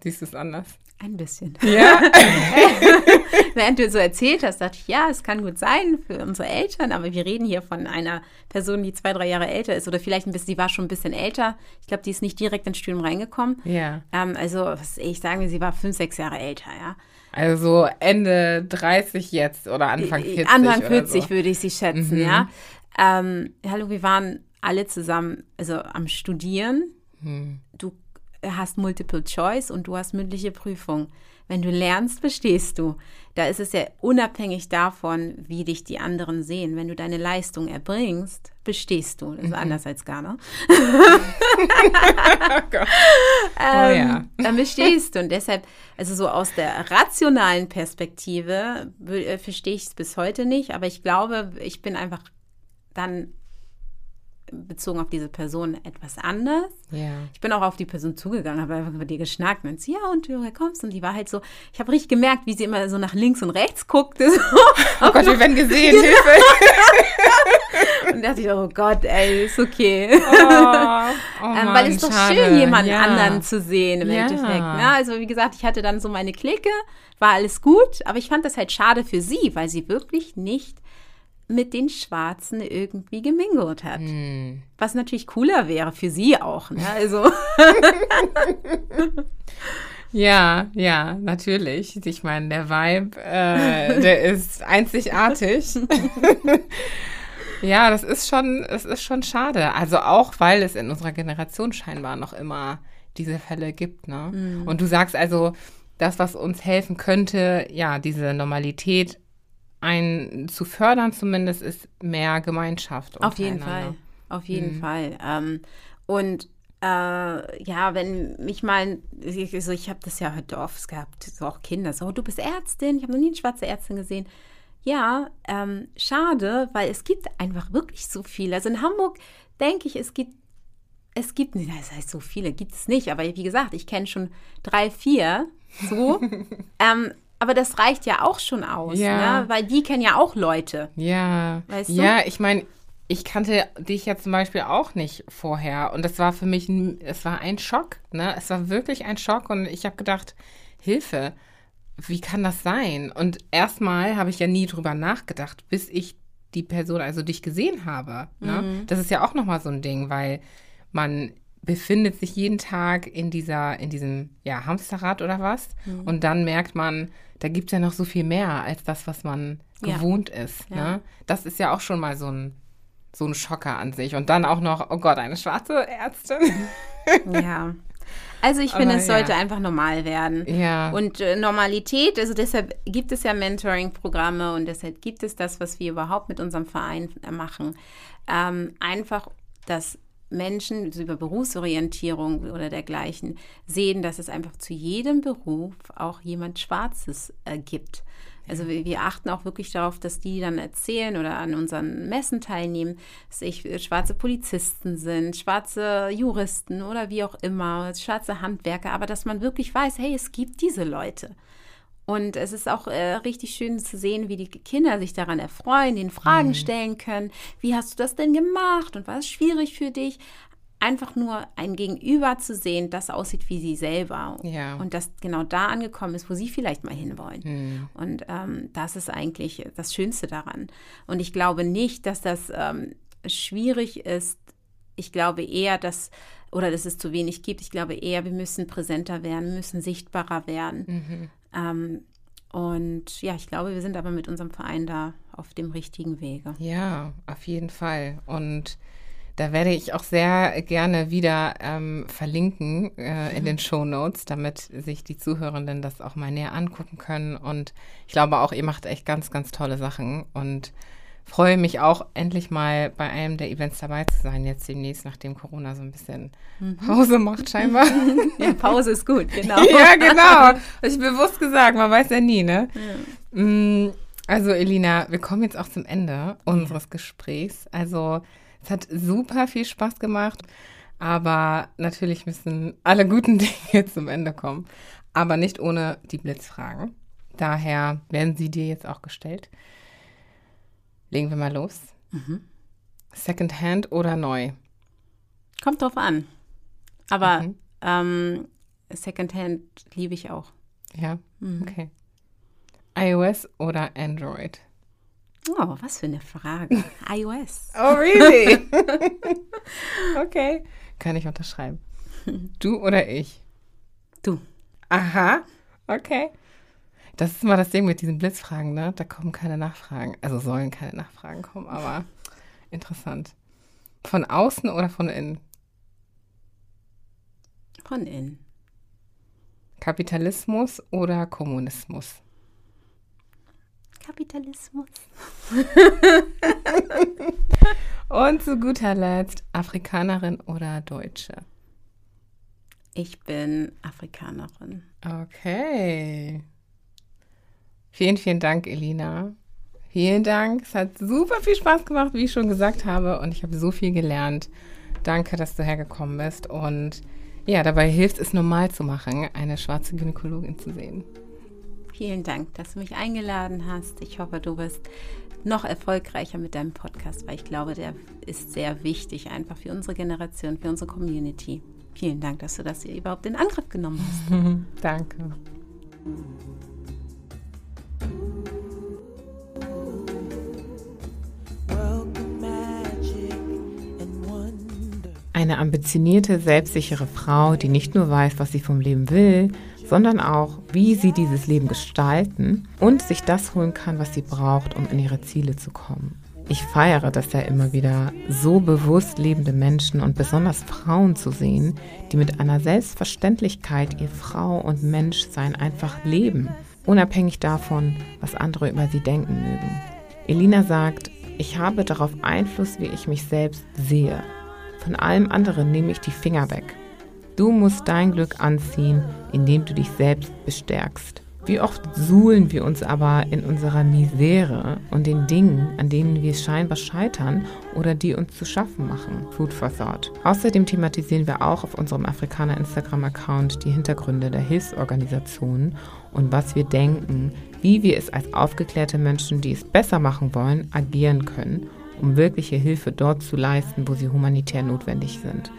Speaker 2: Siehst du es anders?
Speaker 1: Ein bisschen.
Speaker 2: Ja.
Speaker 1: Während du so erzählt hast, dachte ich, ja, es kann gut sein für unsere Eltern, aber wir reden hier von einer Person, die zwei, drei Jahre älter ist oder vielleicht ein bisschen, die war schon ein bisschen älter. Ich glaube, die ist nicht direkt ins Studium reingekommen.
Speaker 2: Ja.
Speaker 1: Ähm, also, was ich sagen will, sie war fünf, sechs Jahre älter, ja.
Speaker 2: Also Ende 30 jetzt oder Anfang 40.
Speaker 1: Anfang 40 so. würde ich sie schätzen, mhm. ja. Ähm, hallo, wir waren alle zusammen, also am Studieren. Mhm. Du hast Multiple Choice und du hast mündliche Prüfung. Wenn du lernst, bestehst du. Da ist es ja unabhängig davon, wie dich die anderen sehen. Wenn du deine Leistung erbringst, bestehst du. Das ist mhm. anders als Ghana. oh ähm, ja. Dann bestehst du. Und deshalb, also so aus der rationalen Perspektive, äh, verstehe ich es bis heute nicht. Aber ich glaube, ich bin einfach dann bezogen auf diese Person etwas anders.
Speaker 2: Ja.
Speaker 1: Ich bin auch auf die Person zugegangen, habe einfach mit ihr geschnackt und sie, ja, und du kommst. Und die war halt so, ich habe richtig gemerkt, wie sie immer so nach links und rechts guckte. So.
Speaker 2: Oh Gott, wir werden gesehen, Hilfe.
Speaker 1: und dachte ich, oh Gott, ey, ist okay. Oh, oh ähm, Mann, weil es doch schade. schön, jemanden ja. anderen zu sehen im ja. Endeffekt. Ja, ne? also wie gesagt, ich hatte dann so meine Clique, war alles gut, aber ich fand das halt schade für sie, weil sie wirklich nicht mit den Schwarzen irgendwie gemingelt hat. Hm. Was natürlich cooler wäre für sie auch. Ne? Also.
Speaker 2: ja, ja, natürlich. Ich meine, der Vibe, äh, der ist einzigartig. ja, das ist schon, es ist schon schade. Also auch, weil es in unserer Generation scheinbar noch immer diese Fälle gibt. Ne? Mhm. Und du sagst also, das, was uns helfen könnte, ja, diese Normalität ein zu fördern zumindest ist mehr Gemeinschaft.
Speaker 1: Auf jeden Fall, auf jeden mhm. Fall. Ähm, und äh, ja, wenn mich mal, ich, so, ich habe das ja heute oft gehabt, so auch Kinder, so, du bist Ärztin, ich habe noch nie eine schwarze Ärztin gesehen. Ja, ähm, schade, weil es gibt einfach wirklich so viele. Also in Hamburg denke ich, es gibt, es gibt, das heißt so viele gibt es nicht, aber wie gesagt, ich kenne schon drei, vier so. ähm, aber das reicht ja auch schon aus, ja. ne? weil die kennen ja auch Leute.
Speaker 2: Ja. Weißt du? Ja, ich meine, ich kannte dich ja zum Beispiel auch nicht vorher. Und das war für mich, ein, es war ein Schock. Ne? Es war wirklich ein Schock. Und ich habe gedacht, Hilfe, wie kann das sein? Und erstmal habe ich ja nie drüber nachgedacht, bis ich die Person, also dich gesehen habe. Ne? Mhm. Das ist ja auch nochmal so ein Ding, weil man befindet sich jeden Tag in dieser, in diesem ja, Hamsterrad oder was. Mhm. Und dann merkt man, da gibt es ja noch so viel mehr als das, was man ja. gewohnt ist. Ja. Ne? Das ist ja auch schon mal so ein, so ein Schocker an sich. Und dann auch noch, oh Gott, eine schwarze Ärztin.
Speaker 1: ja. Also ich finde, es sollte ja. einfach normal werden. Ja. Und äh, Normalität, also deshalb gibt es ja Mentoring-Programme und deshalb gibt es das, was wir überhaupt mit unserem Verein machen. Ähm, einfach, dass Menschen also über Berufsorientierung oder dergleichen sehen, dass es einfach zu jedem Beruf auch jemand Schwarzes äh, gibt. Also wir, wir, achten auch wirklich darauf, dass die dann erzählen oder an unseren Messen teilnehmen, dass ich äh, schwarze Polizisten sind, schwarze Juristen oder wie auch immer, schwarze Handwerker, aber dass man wirklich weiß, hey, es gibt diese Leute. Und es ist auch äh, richtig schön zu sehen, wie die Kinder sich daran erfreuen, den Fragen mhm. stellen können. Wie hast du das denn gemacht und war es schwierig für dich? Einfach nur ein Gegenüber zu sehen, das aussieht wie sie selber. Ja. Und das genau da angekommen ist, wo sie vielleicht mal hinwollen. Mhm. Und ähm, das ist eigentlich das Schönste daran. Und ich glaube nicht, dass das ähm, schwierig ist. Ich glaube eher, dass oder dass es zu wenig gibt. Ich glaube eher, wir müssen präsenter werden, müssen sichtbarer werden. Mhm. Ähm, und ja, ich glaube, wir sind aber mit unserem Verein da auf dem richtigen Wege.
Speaker 2: Ja, auf jeden Fall. Und da werde ich auch sehr gerne wieder ähm, verlinken äh, in mhm. den Show Notes, damit sich die Zuhörenden das auch mal näher angucken können. Und ich glaube auch, ihr macht echt ganz, ganz tolle Sachen. Und freue mich auch, endlich mal bei einem der Events dabei zu sein, jetzt demnächst, nachdem Corona so ein bisschen mhm. Pause macht, scheinbar.
Speaker 1: ja, Pause ist gut, genau.
Speaker 2: ja, genau. Habe ich bewusst gesagt, man weiß ja nie, ne? Ja. Mm, also, Elina, wir kommen jetzt auch zum Ende unseres. Gesprächs. Also, es hat super viel Spaß gemacht, aber natürlich müssen alle guten Dinge zum Ende kommen. Aber nicht ohne die Blitzfragen. Daher werden sie dir jetzt auch gestellt. Legen wir mal los. Mhm. Secondhand oder neu?
Speaker 1: Kommt drauf an. Aber mhm. ähm, Secondhand liebe ich auch.
Speaker 2: Ja, mhm. okay. iOS oder Android?
Speaker 1: Oh, was für eine Frage. iOS.
Speaker 2: Oh, really? okay. Kann ich unterschreiben. Du oder ich?
Speaker 1: Du.
Speaker 2: Aha. Okay. Das ist mal das Ding mit diesen Blitzfragen, ne? Da kommen keine Nachfragen. Also sollen keine Nachfragen kommen, aber interessant. Von außen oder von innen?
Speaker 1: Von innen.
Speaker 2: Kapitalismus oder Kommunismus?
Speaker 1: Kapitalismus.
Speaker 2: Und zu guter Letzt, Afrikanerin oder Deutsche?
Speaker 1: Ich bin Afrikanerin.
Speaker 2: Okay. Vielen, vielen Dank, Elina. Vielen Dank. Es hat super viel Spaß gemacht, wie ich schon gesagt habe. Und ich habe so viel gelernt. Danke, dass du hergekommen bist. Und ja, dabei hilft es normal zu machen, eine schwarze Gynäkologin zu sehen.
Speaker 1: Vielen Dank, dass du mich eingeladen hast. Ich hoffe, du wirst noch erfolgreicher mit deinem Podcast, weil ich glaube, der ist sehr wichtig einfach für unsere Generation, für unsere Community. Vielen Dank, dass du das hier überhaupt in Angriff genommen
Speaker 2: hast. Danke.
Speaker 3: Eine ambitionierte, selbstsichere Frau, die nicht nur weiß, was sie vom Leben will, sondern auch, wie sie dieses Leben gestalten und sich das holen kann, was sie braucht, um in ihre Ziele zu kommen. Ich feiere das ja immer wieder, so bewusst lebende Menschen und besonders Frauen zu sehen, die mit einer Selbstverständlichkeit ihr Frau und Menschsein einfach leben unabhängig davon, was andere über sie denken mögen. Elina sagt, ich habe darauf Einfluss, wie ich mich selbst sehe. Von allem anderen nehme ich die Finger weg. Du musst dein Glück anziehen, indem du dich selbst bestärkst. Wie oft suhlen wir uns aber in unserer Misere und den Dingen, an denen wir scheinbar scheitern oder die uns zu schaffen machen. Food for Thought. Außerdem thematisieren wir auch auf unserem Afrikaner Instagram-Account die Hintergründe der Hilfsorganisationen und was wir denken, wie wir es als aufgeklärte Menschen, die es besser machen wollen, agieren können, um wirkliche Hilfe dort zu leisten, wo sie humanitär notwendig sind.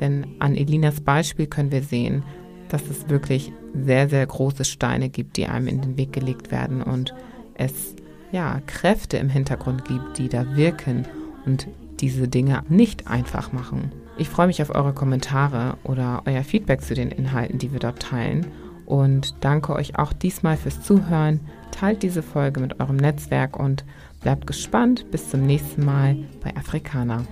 Speaker 3: Denn an Elinas Beispiel können wir sehen, dass es wirklich sehr, sehr große Steine gibt, die einem in den Weg gelegt werden und es ja Kräfte im Hintergrund gibt, die da wirken und diese Dinge nicht einfach machen. Ich freue mich auf eure Kommentare oder euer Feedback zu den Inhalten, die wir dort teilen und danke euch auch diesmal fürs Zuhören. Teilt diese Folge mit eurem Netzwerk und bleibt gespannt. Bis zum nächsten Mal bei Afrikaner.